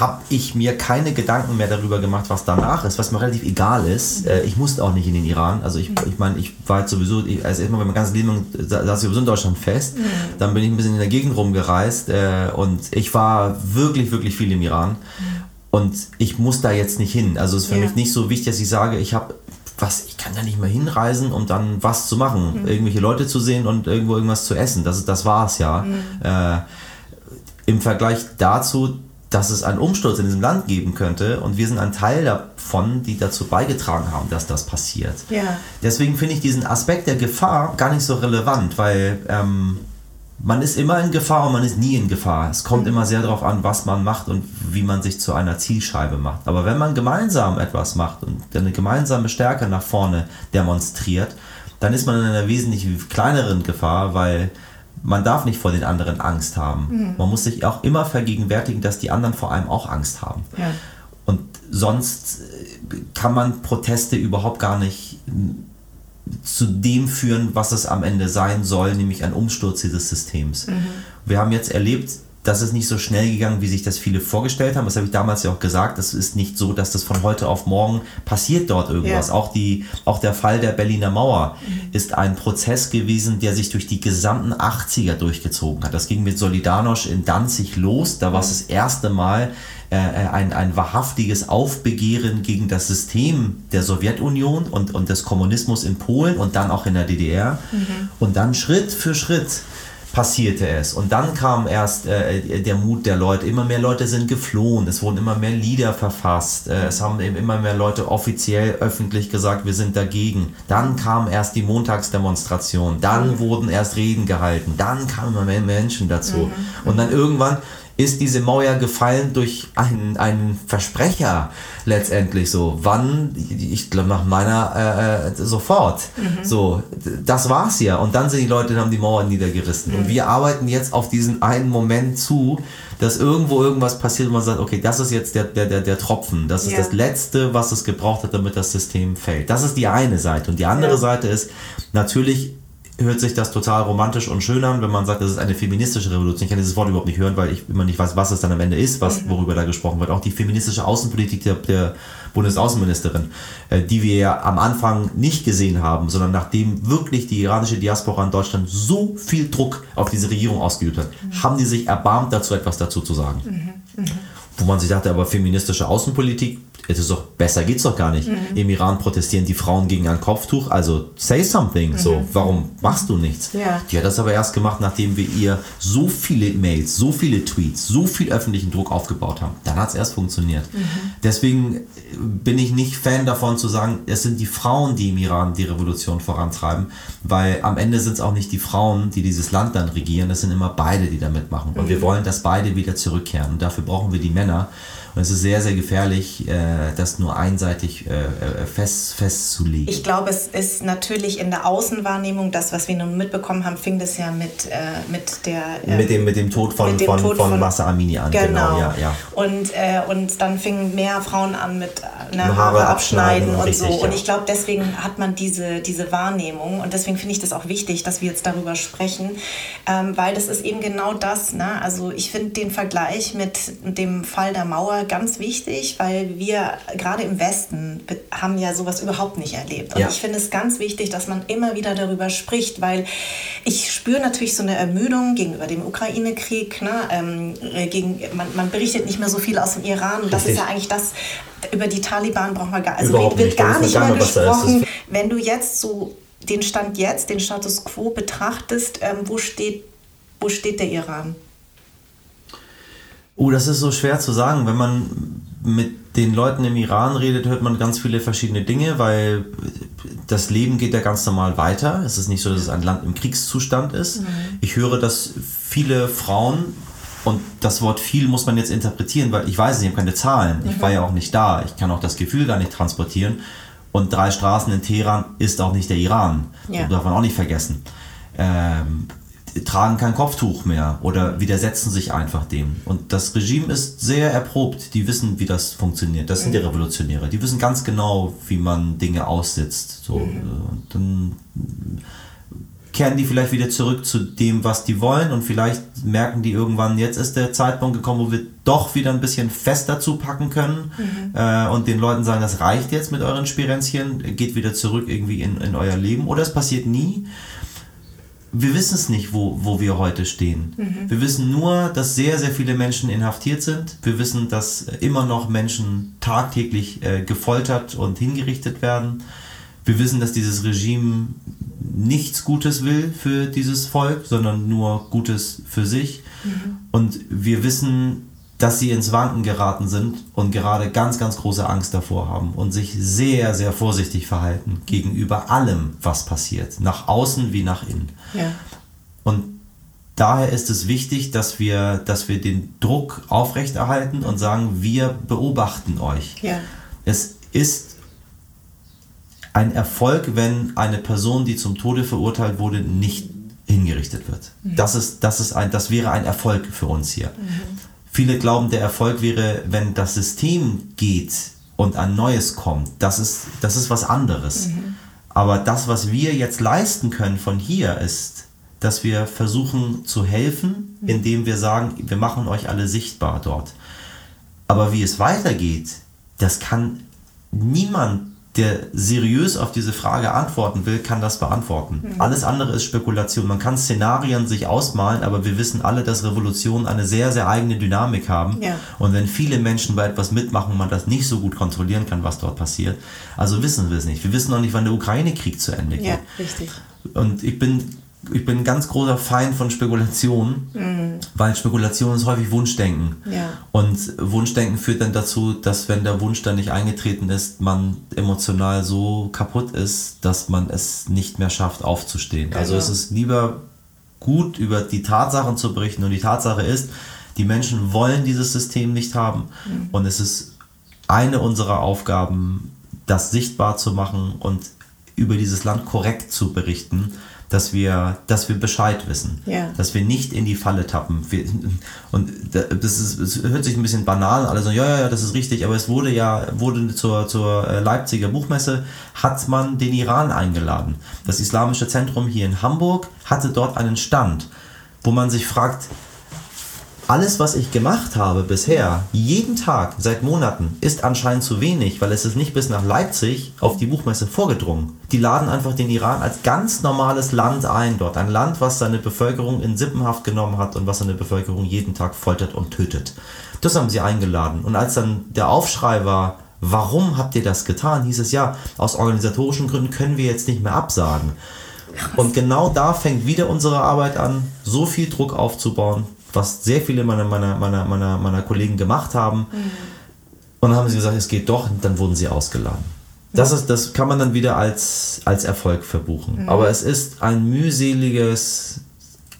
habe ich mir keine Gedanken mehr darüber gemacht, was danach ist, was mir relativ egal ist. Mhm. Äh, ich musste auch nicht in den Iran. Also ich, mhm. ich meine, ich war jetzt sowieso, also erstmal mein ganzes Leben saß ich sowieso in Deutschland fest. Mhm. Dann bin ich ein bisschen in der Gegend rumgereist äh, und ich war wirklich, wirklich viel im Iran. Mhm. Und ich muss da jetzt nicht hin. Also es ist für ja. mich nicht so wichtig, dass ich sage, ich habe was, ich kann da nicht mehr hinreisen, um dann was zu machen, mhm. irgendwelche Leute zu sehen und irgendwo irgendwas zu essen. Das, das war es ja. Mhm. Äh, Im Vergleich dazu, dass es einen Umsturz in diesem Land geben könnte und wir sind ein Teil davon, die dazu beigetragen haben, dass das passiert. Ja. Deswegen finde ich diesen Aspekt der Gefahr gar nicht so relevant, weil ähm, man ist immer in Gefahr und man ist nie in Gefahr. Es kommt mhm. immer sehr darauf an, was man macht und wie man sich zu einer Zielscheibe macht. Aber wenn man gemeinsam etwas macht und eine gemeinsame Stärke nach vorne demonstriert, dann ist man in einer wesentlich kleineren Gefahr, weil man darf nicht vor den anderen Angst haben. Mhm. Man muss sich auch immer vergegenwärtigen, dass die anderen vor allem auch Angst haben. Ja. Und sonst kann man Proteste überhaupt gar nicht zu dem führen, was es am Ende sein soll, nämlich ein Umsturz dieses Systems. Mhm. Wir haben jetzt erlebt, dass es nicht so schnell gegangen, wie sich das viele vorgestellt haben. Das habe ich damals ja auch gesagt. Es ist nicht so, dass das von heute auf morgen passiert dort irgendwas. Ja. Auch, die, auch der Fall der Berliner Mauer mhm. ist ein Prozess gewesen, der sich durch die gesamten 80er durchgezogen hat. Das ging mit Solidarność in Danzig los. Da war es mhm. das erste Mal, äh, äh, ein, ein wahrhaftiges Aufbegehren gegen das System der Sowjetunion und, und des Kommunismus in Polen und dann auch in der DDR. Mhm. Und dann Schritt für Schritt passierte es. Und dann kam erst äh, der Mut der Leute. Immer mehr Leute sind geflohen. Es wurden immer mehr Lieder verfasst. Äh, es haben eben immer mehr Leute offiziell öffentlich gesagt, wir sind dagegen. Dann kam erst die Montagsdemonstration. Dann mhm. wurden erst Reden gehalten. Dann kamen immer mehr Menschen dazu. Mhm. Und dann irgendwann ist diese Mauer gefallen durch einen, einen Versprecher letztendlich so. Wann? Ich glaube nach meiner äh, äh, sofort. Mhm. So, das war's ja. Und dann sind die Leute haben die Mauer niedergerissen. Mhm. Und wir arbeiten jetzt auf diesen einen Moment zu, dass irgendwo irgendwas passiert und man sagt, okay, das ist jetzt der, der, der, der Tropfen. Das ist ja. das Letzte, was es gebraucht hat, damit das System fällt. Das ist die eine Seite. Und die andere ja. Seite ist, natürlich hört sich das total romantisch und schön an, wenn man sagt, das ist eine feministische Revolution. Ich kann dieses Wort überhaupt nicht hören, weil ich immer nicht weiß, was es dann am Ende ist, was, mhm. worüber da gesprochen wird. Auch die feministische Außenpolitik der, der Bundesaußenministerin, äh, die wir ja am Anfang nicht gesehen haben, sondern nachdem wirklich die iranische Diaspora in Deutschland so viel Druck auf diese Regierung ausgeübt hat, mhm. haben die sich erbarmt, dazu etwas dazu zu sagen. Mhm. mhm. Wo man sich dachte, aber feministische Außenpolitik, es ist doch besser geht's doch gar nicht. Mhm. Im Iran protestieren die Frauen gegen ein Kopftuch, also say something. Mhm. So, warum machst du nichts? Ja. Die hat das aber erst gemacht, nachdem wir ihr so viele Mails, so viele Tweets, so viel öffentlichen Druck aufgebaut haben. Dann hat es erst funktioniert. Mhm. Deswegen bin ich nicht Fan davon zu sagen, es sind die Frauen, die im Iran die Revolution vorantreiben, weil am Ende sind es auch nicht die Frauen, die dieses Land dann regieren, es sind immer beide, die da mitmachen. Und wir mhm. wollen, dass beide wieder zurückkehren. Und dafür brauchen wir die Männer. Und es ist sehr, sehr gefährlich, äh, das nur einseitig äh, äh, fest, festzulegen. Ich glaube, es ist natürlich in der Außenwahrnehmung, das, was wir nun mitbekommen haben, fing das ja mit, mit der... Mit, dem, mit dem Tod von, dem von, Tod von, von Massa Amini an. Genau. genau ja, ja. Und, und dann fingen mehr Frauen an mit ne, Haare, abschneiden, und richtig, so. Und ich glaube, deswegen hat man diese, diese Wahrnehmung. Und deswegen finde ich das auch wichtig, dass wir jetzt darüber sprechen. Ähm, weil das ist eben genau das. Ne? Also ich finde den Vergleich mit dem Fall der Mauer ganz wichtig, weil wir gerade im Westen haben ja sowas überhaupt nicht erlebt. Und ja. ich finde es ganz wichtig, dass man immer wieder darüber spricht, weil ich spüre natürlich so eine Ermüdung gegenüber dem Ukraine-Krieg. Ne? Ähm, äh, gegen, man, man, berichtet nicht mehr so viel aus dem Iran. Und das ist ja eigentlich das, über die Taliban braucht man gar, also wird, wird gar nicht mehr gesprochen. Wenn du jetzt so den Stand jetzt, den Status quo betrachtest, ähm, wo, steht, wo steht der Iran? Oh, das ist so schwer zu sagen. Wenn man mit den Leuten im Iran redet, hört man ganz viele verschiedene Dinge, weil das Leben geht ja ganz normal weiter. Es ist nicht so, dass es ein Land im Kriegszustand ist. Mhm. Ich höre, dass viele Frauen, und das Wort viel muss man jetzt interpretieren, weil ich weiß, ich habe keine Zahlen. Mhm. Ich war ja auch nicht da. Ich kann auch das Gefühl gar nicht transportieren. Und drei Straßen in Teheran ist auch nicht der Iran. Ja. Das darf man auch nicht vergessen. Ähm, tragen kein Kopftuch mehr oder widersetzen sich einfach dem. Und das Regime ist sehr erprobt. Die wissen, wie das funktioniert. Das sind die Revolutionäre. Die wissen ganz genau, wie man Dinge aussitzt. So. Mhm. Und dann kehren die vielleicht wieder zurück zu dem, was die wollen und vielleicht merken die irgendwann, jetzt ist der Zeitpunkt gekommen, wo wir doch wieder ein bisschen fester zupacken können mhm. äh, und den Leuten sagen, das reicht jetzt mit euren Spirenzchen, geht wieder zurück irgendwie in, in euer Leben oder es passiert nie wir wissen es nicht, wo, wo wir heute stehen. Mhm. Wir wissen nur, dass sehr, sehr viele Menschen inhaftiert sind. Wir wissen, dass immer noch Menschen tagtäglich äh, gefoltert und hingerichtet werden. Wir wissen, dass dieses Regime nichts Gutes will für dieses Volk, sondern nur Gutes für sich. Mhm. Und wir wissen, dass sie ins Wanken geraten sind und gerade ganz, ganz große Angst davor haben und sich sehr, sehr vorsichtig verhalten gegenüber allem, was passiert, nach außen wie nach innen. Ja. Und daher ist es wichtig, dass wir, dass wir den Druck aufrechterhalten und sagen, wir beobachten euch. Ja. Es ist ein Erfolg, wenn eine Person, die zum Tode verurteilt wurde, nicht hingerichtet wird. Mhm. Das, ist, das, ist ein, das wäre ein Erfolg für uns hier. Mhm. Viele glauben, der Erfolg wäre, wenn das System geht und ein neues kommt. Das ist, das ist was anderes. Mhm. Aber das, was wir jetzt leisten können von hier, ist, dass wir versuchen zu helfen, mhm. indem wir sagen, wir machen euch alle sichtbar dort. Aber wie es weitergeht, das kann niemand der seriös auf diese Frage antworten will, kann das beantworten. Mhm. Alles andere ist Spekulation. Man kann Szenarien sich ausmalen, aber wir wissen alle, dass Revolutionen eine sehr, sehr eigene Dynamik haben. Ja. Und wenn viele Menschen bei etwas mitmachen und man das nicht so gut kontrollieren kann, was dort passiert, also wissen wir es nicht. Wir wissen noch nicht, wann der Ukraine-Krieg zu Ende geht. Ja, richtig. Und ich bin ich bin ein ganz großer Feind von Spekulation, mhm. weil Spekulation ist häufig Wunschdenken. Ja. Und Wunschdenken führt dann dazu, dass wenn der Wunsch dann nicht eingetreten ist, man emotional so kaputt ist, dass man es nicht mehr schafft, aufzustehen. Also genau. Also es ist lieber gut, über die Tatsachen zu berichten. Und die Tatsache ist, Die Menschen wollen dieses System nicht haben mhm. und es ist eine unserer Aufgaben, das sichtbar zu machen und über dieses Land korrekt zu berichten dass wir, dass wir Bescheid wissen, ja. dass wir nicht in die Falle tappen. Wir, und das, ist, das hört sich ein bisschen banal, alle sagen, ja, ja, ja, das ist richtig, aber es wurde ja, wurde zur, zur äh, Leipziger Buchmesse, hat man den Iran eingeladen. Das Islamische Zentrum hier in Hamburg hatte dort einen Stand, wo man sich fragt, alles, was ich gemacht habe bisher, jeden Tag, seit Monaten, ist anscheinend zu wenig, weil es ist nicht bis nach Leipzig auf die Buchmesse vorgedrungen. Die laden einfach den Iran als ganz normales Land ein dort. Ein Land, was seine Bevölkerung in Sippenhaft genommen hat und was seine Bevölkerung jeden Tag foltert und tötet. Das haben sie eingeladen. Und als dann der Aufschrei war, warum habt ihr das getan, hieß es ja, aus organisatorischen Gründen können wir jetzt nicht mehr absagen. Und genau da fängt wieder unsere Arbeit an, so viel Druck aufzubauen, was sehr viele meiner, meiner, meiner, meiner, meiner Kollegen gemacht haben. Mhm. Und dann haben sie gesagt, es geht doch, und dann wurden sie ausgeladen. Das, ist, das kann man dann wieder als, als Erfolg verbuchen. Mhm. Aber es ist ein mühseliges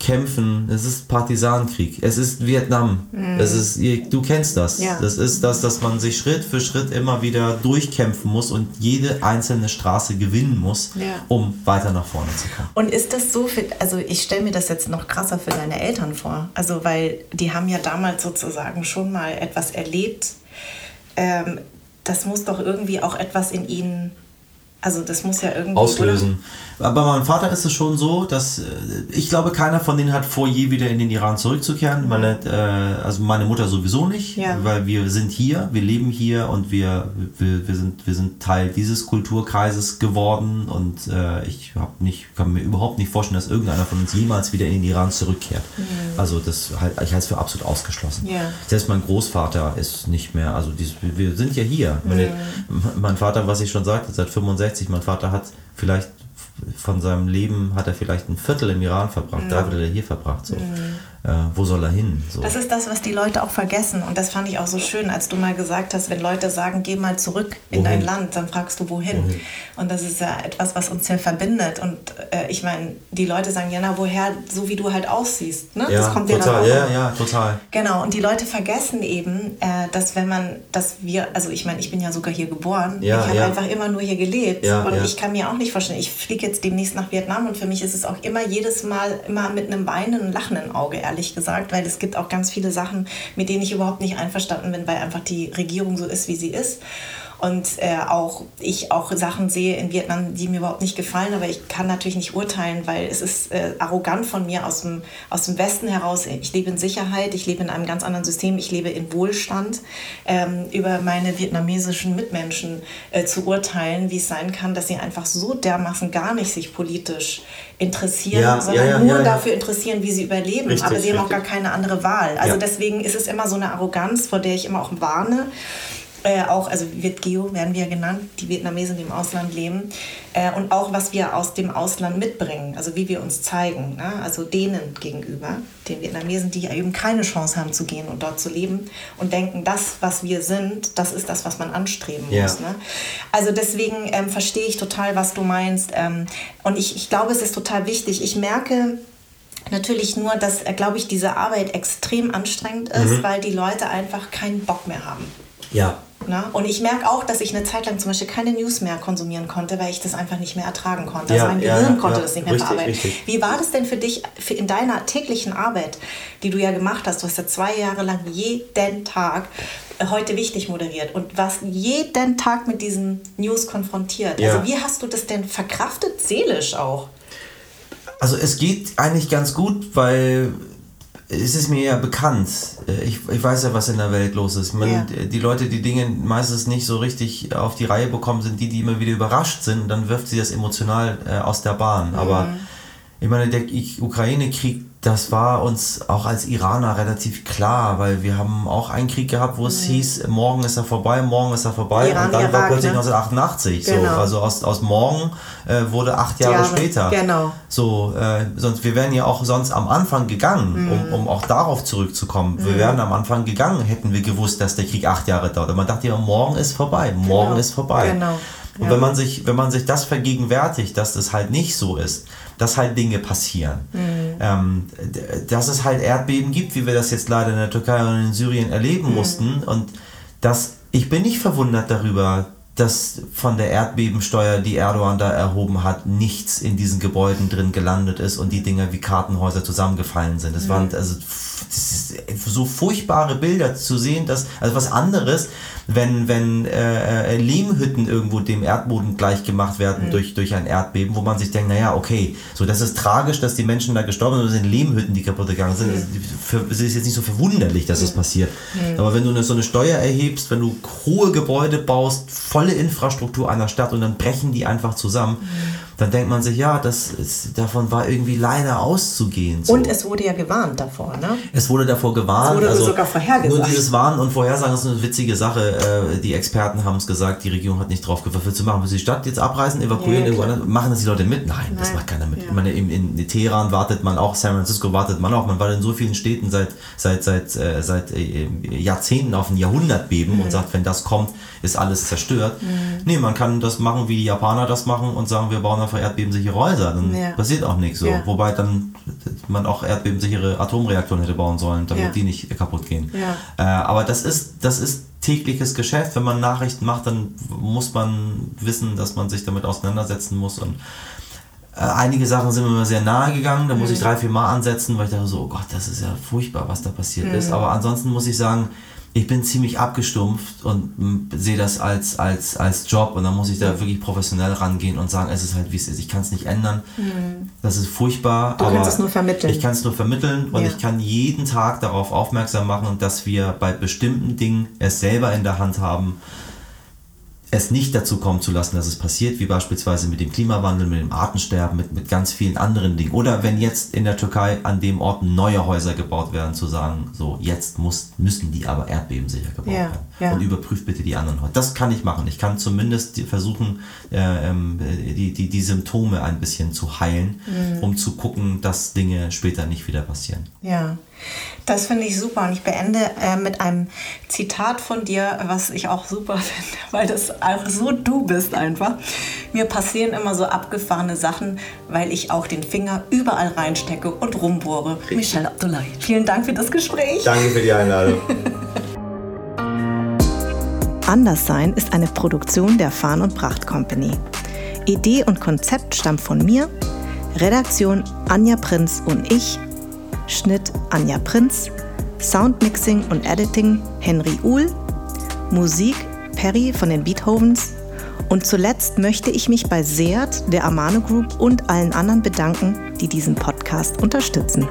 kämpfen. Es ist Partisanenkrieg. Es ist Vietnam. Mhm. Es ist, du kennst das. Ja. Das ist das, dass man sich Schritt für Schritt immer wieder durchkämpfen muss und jede einzelne Straße gewinnen muss, ja. um weiter nach vorne zu kommen. Und ist das so für, also ich stelle mir das jetzt noch krasser für deine Eltern vor. Also weil die haben ja damals sozusagen schon mal etwas erlebt. Ähm, das muss doch irgendwie auch etwas in ihnen also das muss ja irgendwie auslösen. Oder? Aber meinem Vater ist es schon so, dass äh, ich glaube, keiner von denen hat vor, je wieder in den Iran zurückzukehren. Mhm. Meine, äh, also meine Mutter sowieso nicht, ja. weil wir sind hier, wir leben hier und wir, wir, wir, sind, wir sind Teil dieses Kulturkreises geworden und äh, ich hab nicht, kann mir überhaupt nicht vorstellen, dass irgendeiner von uns jemals wieder in den Iran zurückkehrt. Mhm. Also das halt, ich halte es für absolut ausgeschlossen. Ja. Selbst mein Großvater ist nicht mehr, also dies, wir sind ja hier. Mhm. Meine, mein Vater, was ich schon sagte, seit 65 65. Mein Vater hat vielleicht von seinem Leben hat er vielleicht ein Viertel im Iran verbracht, mhm. drei Viertel hier verbracht. So. Mhm. Äh, wo soll er hin? So. Das ist das, was die Leute auch vergessen. Und das fand ich auch so schön, als du mal gesagt hast, wenn Leute sagen, geh mal zurück in wohin? dein Land, dann fragst du, wohin? wohin? Und das ist ja etwas, was uns hier verbindet. Und äh, ich meine, die Leute sagen, ja, na, woher, so wie du halt aussiehst. Ne? Ja, das kommt total, ja, ja, total. Genau, und die Leute vergessen eben, äh, dass wenn man, dass wir, also ich meine, ich bin ja sogar hier geboren, ja, ich habe ja. einfach immer nur hier gelebt. Ja, und ich kann mir auch nicht vorstellen, ich fliege jetzt demnächst nach Vietnam und für mich ist es auch immer jedes Mal immer mit einem weinenden, lachenden Auge, ehrlich gesagt, weil es gibt auch ganz viele Sachen, mit denen ich überhaupt nicht einverstanden bin, weil einfach die Regierung so ist, wie sie ist und äh, auch ich auch Sachen sehe in Vietnam, die mir überhaupt nicht gefallen, aber ich kann natürlich nicht urteilen, weil es ist äh, arrogant von mir aus dem, aus dem Westen heraus. Ich lebe in Sicherheit, ich lebe in einem ganz anderen System, ich lebe in Wohlstand, ähm, über meine vietnamesischen Mitmenschen äh, zu urteilen, wie es sein kann, dass sie einfach so dermaßen gar nicht sich politisch interessieren, ja, sondern ja, ja, nur dafür interessieren, wie sie überleben. Richtig, aber sie haben auch gar keine andere Wahl. Also deswegen ist es immer so eine Arroganz, vor der ich immer auch warne äh, auch, also Vietgeo werden wir genannt, die Vietnamesen, die im Ausland leben, äh, und auch was wir aus dem Ausland mitbringen, also wie wir uns zeigen, ne? also denen gegenüber, den Vietnamesen, die ja eben keine Chance haben zu gehen und dort zu leben und denken, das, was wir sind, das ist das, was man anstreben yeah. muss. Ne? Also deswegen ähm, verstehe ich total, was du meinst ähm, und ich, ich glaube, es ist total wichtig. Ich merke, Natürlich nur, dass, äh, glaube ich, diese Arbeit extrem anstrengend ist, mhm. weil die Leute einfach keinen Bock mehr haben. Ja. Na? Und ich merke auch, dass ich eine Zeit lang zum Beispiel keine News mehr konsumieren konnte, weil ich das einfach nicht mehr ertragen konnte. Also ja, mein Gehirn ja, konnte ja, das nicht mehr richtig, bearbeiten. Richtig. Wie war das denn für dich für in deiner täglichen Arbeit, die du ja gemacht hast? Du hast ja zwei Jahre lang jeden Tag äh, heute wichtig moderiert und warst jeden Tag mit diesen News konfrontiert. Also wie hast du das denn verkraftet, seelisch auch? Also es geht eigentlich ganz gut, weil es ist mir ja bekannt. Äh, ich, ich weiß ja, was in der Welt los ist. Man, ja. Die Leute, die Dinge meistens nicht so richtig auf die Reihe bekommen, sind die, die immer wieder überrascht sind. Dann wirft sie das emotional äh, aus der Bahn. Mhm. Aber ich meine, der Ukraine-Krieg das war uns auch als Iraner relativ klar, weil wir haben auch einen Krieg gehabt, wo es mhm. hieß, morgen ist er vorbei, morgen ist er vorbei Iran, und dann Irak, war plötzlich ne? 1988. Genau. So, also aus, aus morgen äh, wurde acht Jahre, Jahre, später. Genau. So, äh, sonst wir wären ja auch sonst am Anfang gegangen, mhm. um, um auch darauf zurückzukommen. Mhm. Wir wären am Anfang gegangen, hätten wir gewusst, dass der Krieg acht Jahre dauert. Und man dachte ja, morgen ist vorbei, morgen genau. ist vorbei. Genau. Und ja. wenn man sich, wenn man sich das vergegenwärtigt, dass das halt nicht so ist, dass halt Dinge passieren. Mhm ähm, dass es halt Erdbeben gibt, wie wir das jetzt leider in der Türkei und in Syrien erleben mhm. mussten. Und dass ich bin nicht verwundert darüber, dass von der Erdbebensteuer, die Erdogan da erhoben hat, nichts in diesen Gebäuden drin gelandet ist und die Dinger wie Kartenhäuser zusammengefallen sind. Das mhm. waren also das so furchtbare Bilder zu sehen, dass also was anderes, wenn, wenn äh, äh, Lehmhütten irgendwo dem Erdboden gleichgemacht werden mhm. durch, durch ein Erdbeben, wo man sich denkt, naja, okay, so das ist tragisch, dass die Menschen da gestorben sind, das sind Lehmhütten, die kaputt gegangen sind. Mhm. Es ist jetzt nicht so verwunderlich, dass mhm. das passiert. Mhm. Aber wenn du eine, so eine Steuer erhebst, wenn du hohe Gebäude baust, volle Infrastruktur einer Stadt und dann brechen die einfach zusammen, mhm. Dann denkt man sich, ja, das ist, davon war irgendwie leider auszugehen. So. Und es wurde ja gewarnt davor, ne? Es wurde davor gewarnt. Es wurde also, sogar vorhergesagt. Nur dieses Warnen und Vorhersagen ist eine witzige Sache äh, die Experten haben es gesagt, die Regierung hat nicht drauf. Was zu machen? Du die Stadt jetzt abreißen, evakuieren, ja, irgendwo Machen das die Leute mit? Nein, Nein. das macht keiner mit. Ja. Ich meine, in, in, Teheran wartet man auch, San Francisco wartet man auch. Man war in so vielen Städten seit, seit, seit, äh, seit äh, Jahrzehnten auf ein Jahrhundertbeben mhm. und sagt, wenn das kommt, ist alles zerstört. Mhm. Nee, man kann das machen, wie die Japaner das machen und sagen, wir bauen einfach erdbebensichere Häuser. Dann ja. passiert auch nichts so. Wobei dann man auch erdbebensichere Atomreaktoren hätte bauen sollen, damit die nicht kaputt gehen. Äh, aber das ist, das ist tägliches Geschäft. Wenn man Nachrichten macht, dann muss man wissen, dass man sich damit auseinandersetzen muss. Und äh, einige Sachen sind mir sehr nahe gegangen. Da muss ich mhm. drei, vier Mal ansetzen, weil ich dachte so, oh Gott, das ist ja furchtbar, was da passiert mhm. ist. Aber ansonsten muss ich sagen, ich bin ziemlich abgestumpft und sehe das als, als, als Job und dann muss ich da wirklich professionell rangehen und sagen, es ist halt wie es ist. Ich kann es nicht ändern. Mhm. Das ist furchtbar. Du kannst es nur vermitteln. Ich kann es nur vermitteln und ja. ich kann jeden Tag darauf aufmerksam machen, dass wir bei bestimmten Dingen es selber in der Hand haben, es nicht dazu kommen zu lassen, dass es passiert, wie beispielsweise mit dem Klimawandel, mit dem Artensterben, mit, mit ganz vielen anderen Dingen. Oder wenn jetzt in der Türkei an dem Ort neue Häuser gebaut werden, zu sagen, so jetzt muss, müssen die aber erdbebensicher gebaut ja, werden. Ja. Und überprüft bitte die anderen Häuser. Das kann ich machen. Ich kann zumindest versuchen, äh, ähm, die, die, die Symptome ein bisschen zu heilen, mhm. um zu gucken, dass Dinge später nicht wieder passieren. Ja. Das finde ich super und ich beende äh, mit einem Zitat von dir, was ich auch super finde, weil das auch so du bist einfach. Mir passieren immer so abgefahrene Sachen, weil ich auch den Finger überall reinstecke und rumbohre. Michelle Abdullahi. Vielen Dank für das Gespräch. Danke für die Einladung. Anderssein ist eine Produktion der Farn und Pracht Company. Idee und Konzept stammt von mir, Redaktion Anja Prinz und ich, Schnitt Anja Prinz, Soundmixing und Editing Henry Uhl, Musik Perry von den Beethovens und zuletzt möchte ich mich bei Seat, der Amano Group und allen anderen bedanken, die diesen Podcast unterstützen.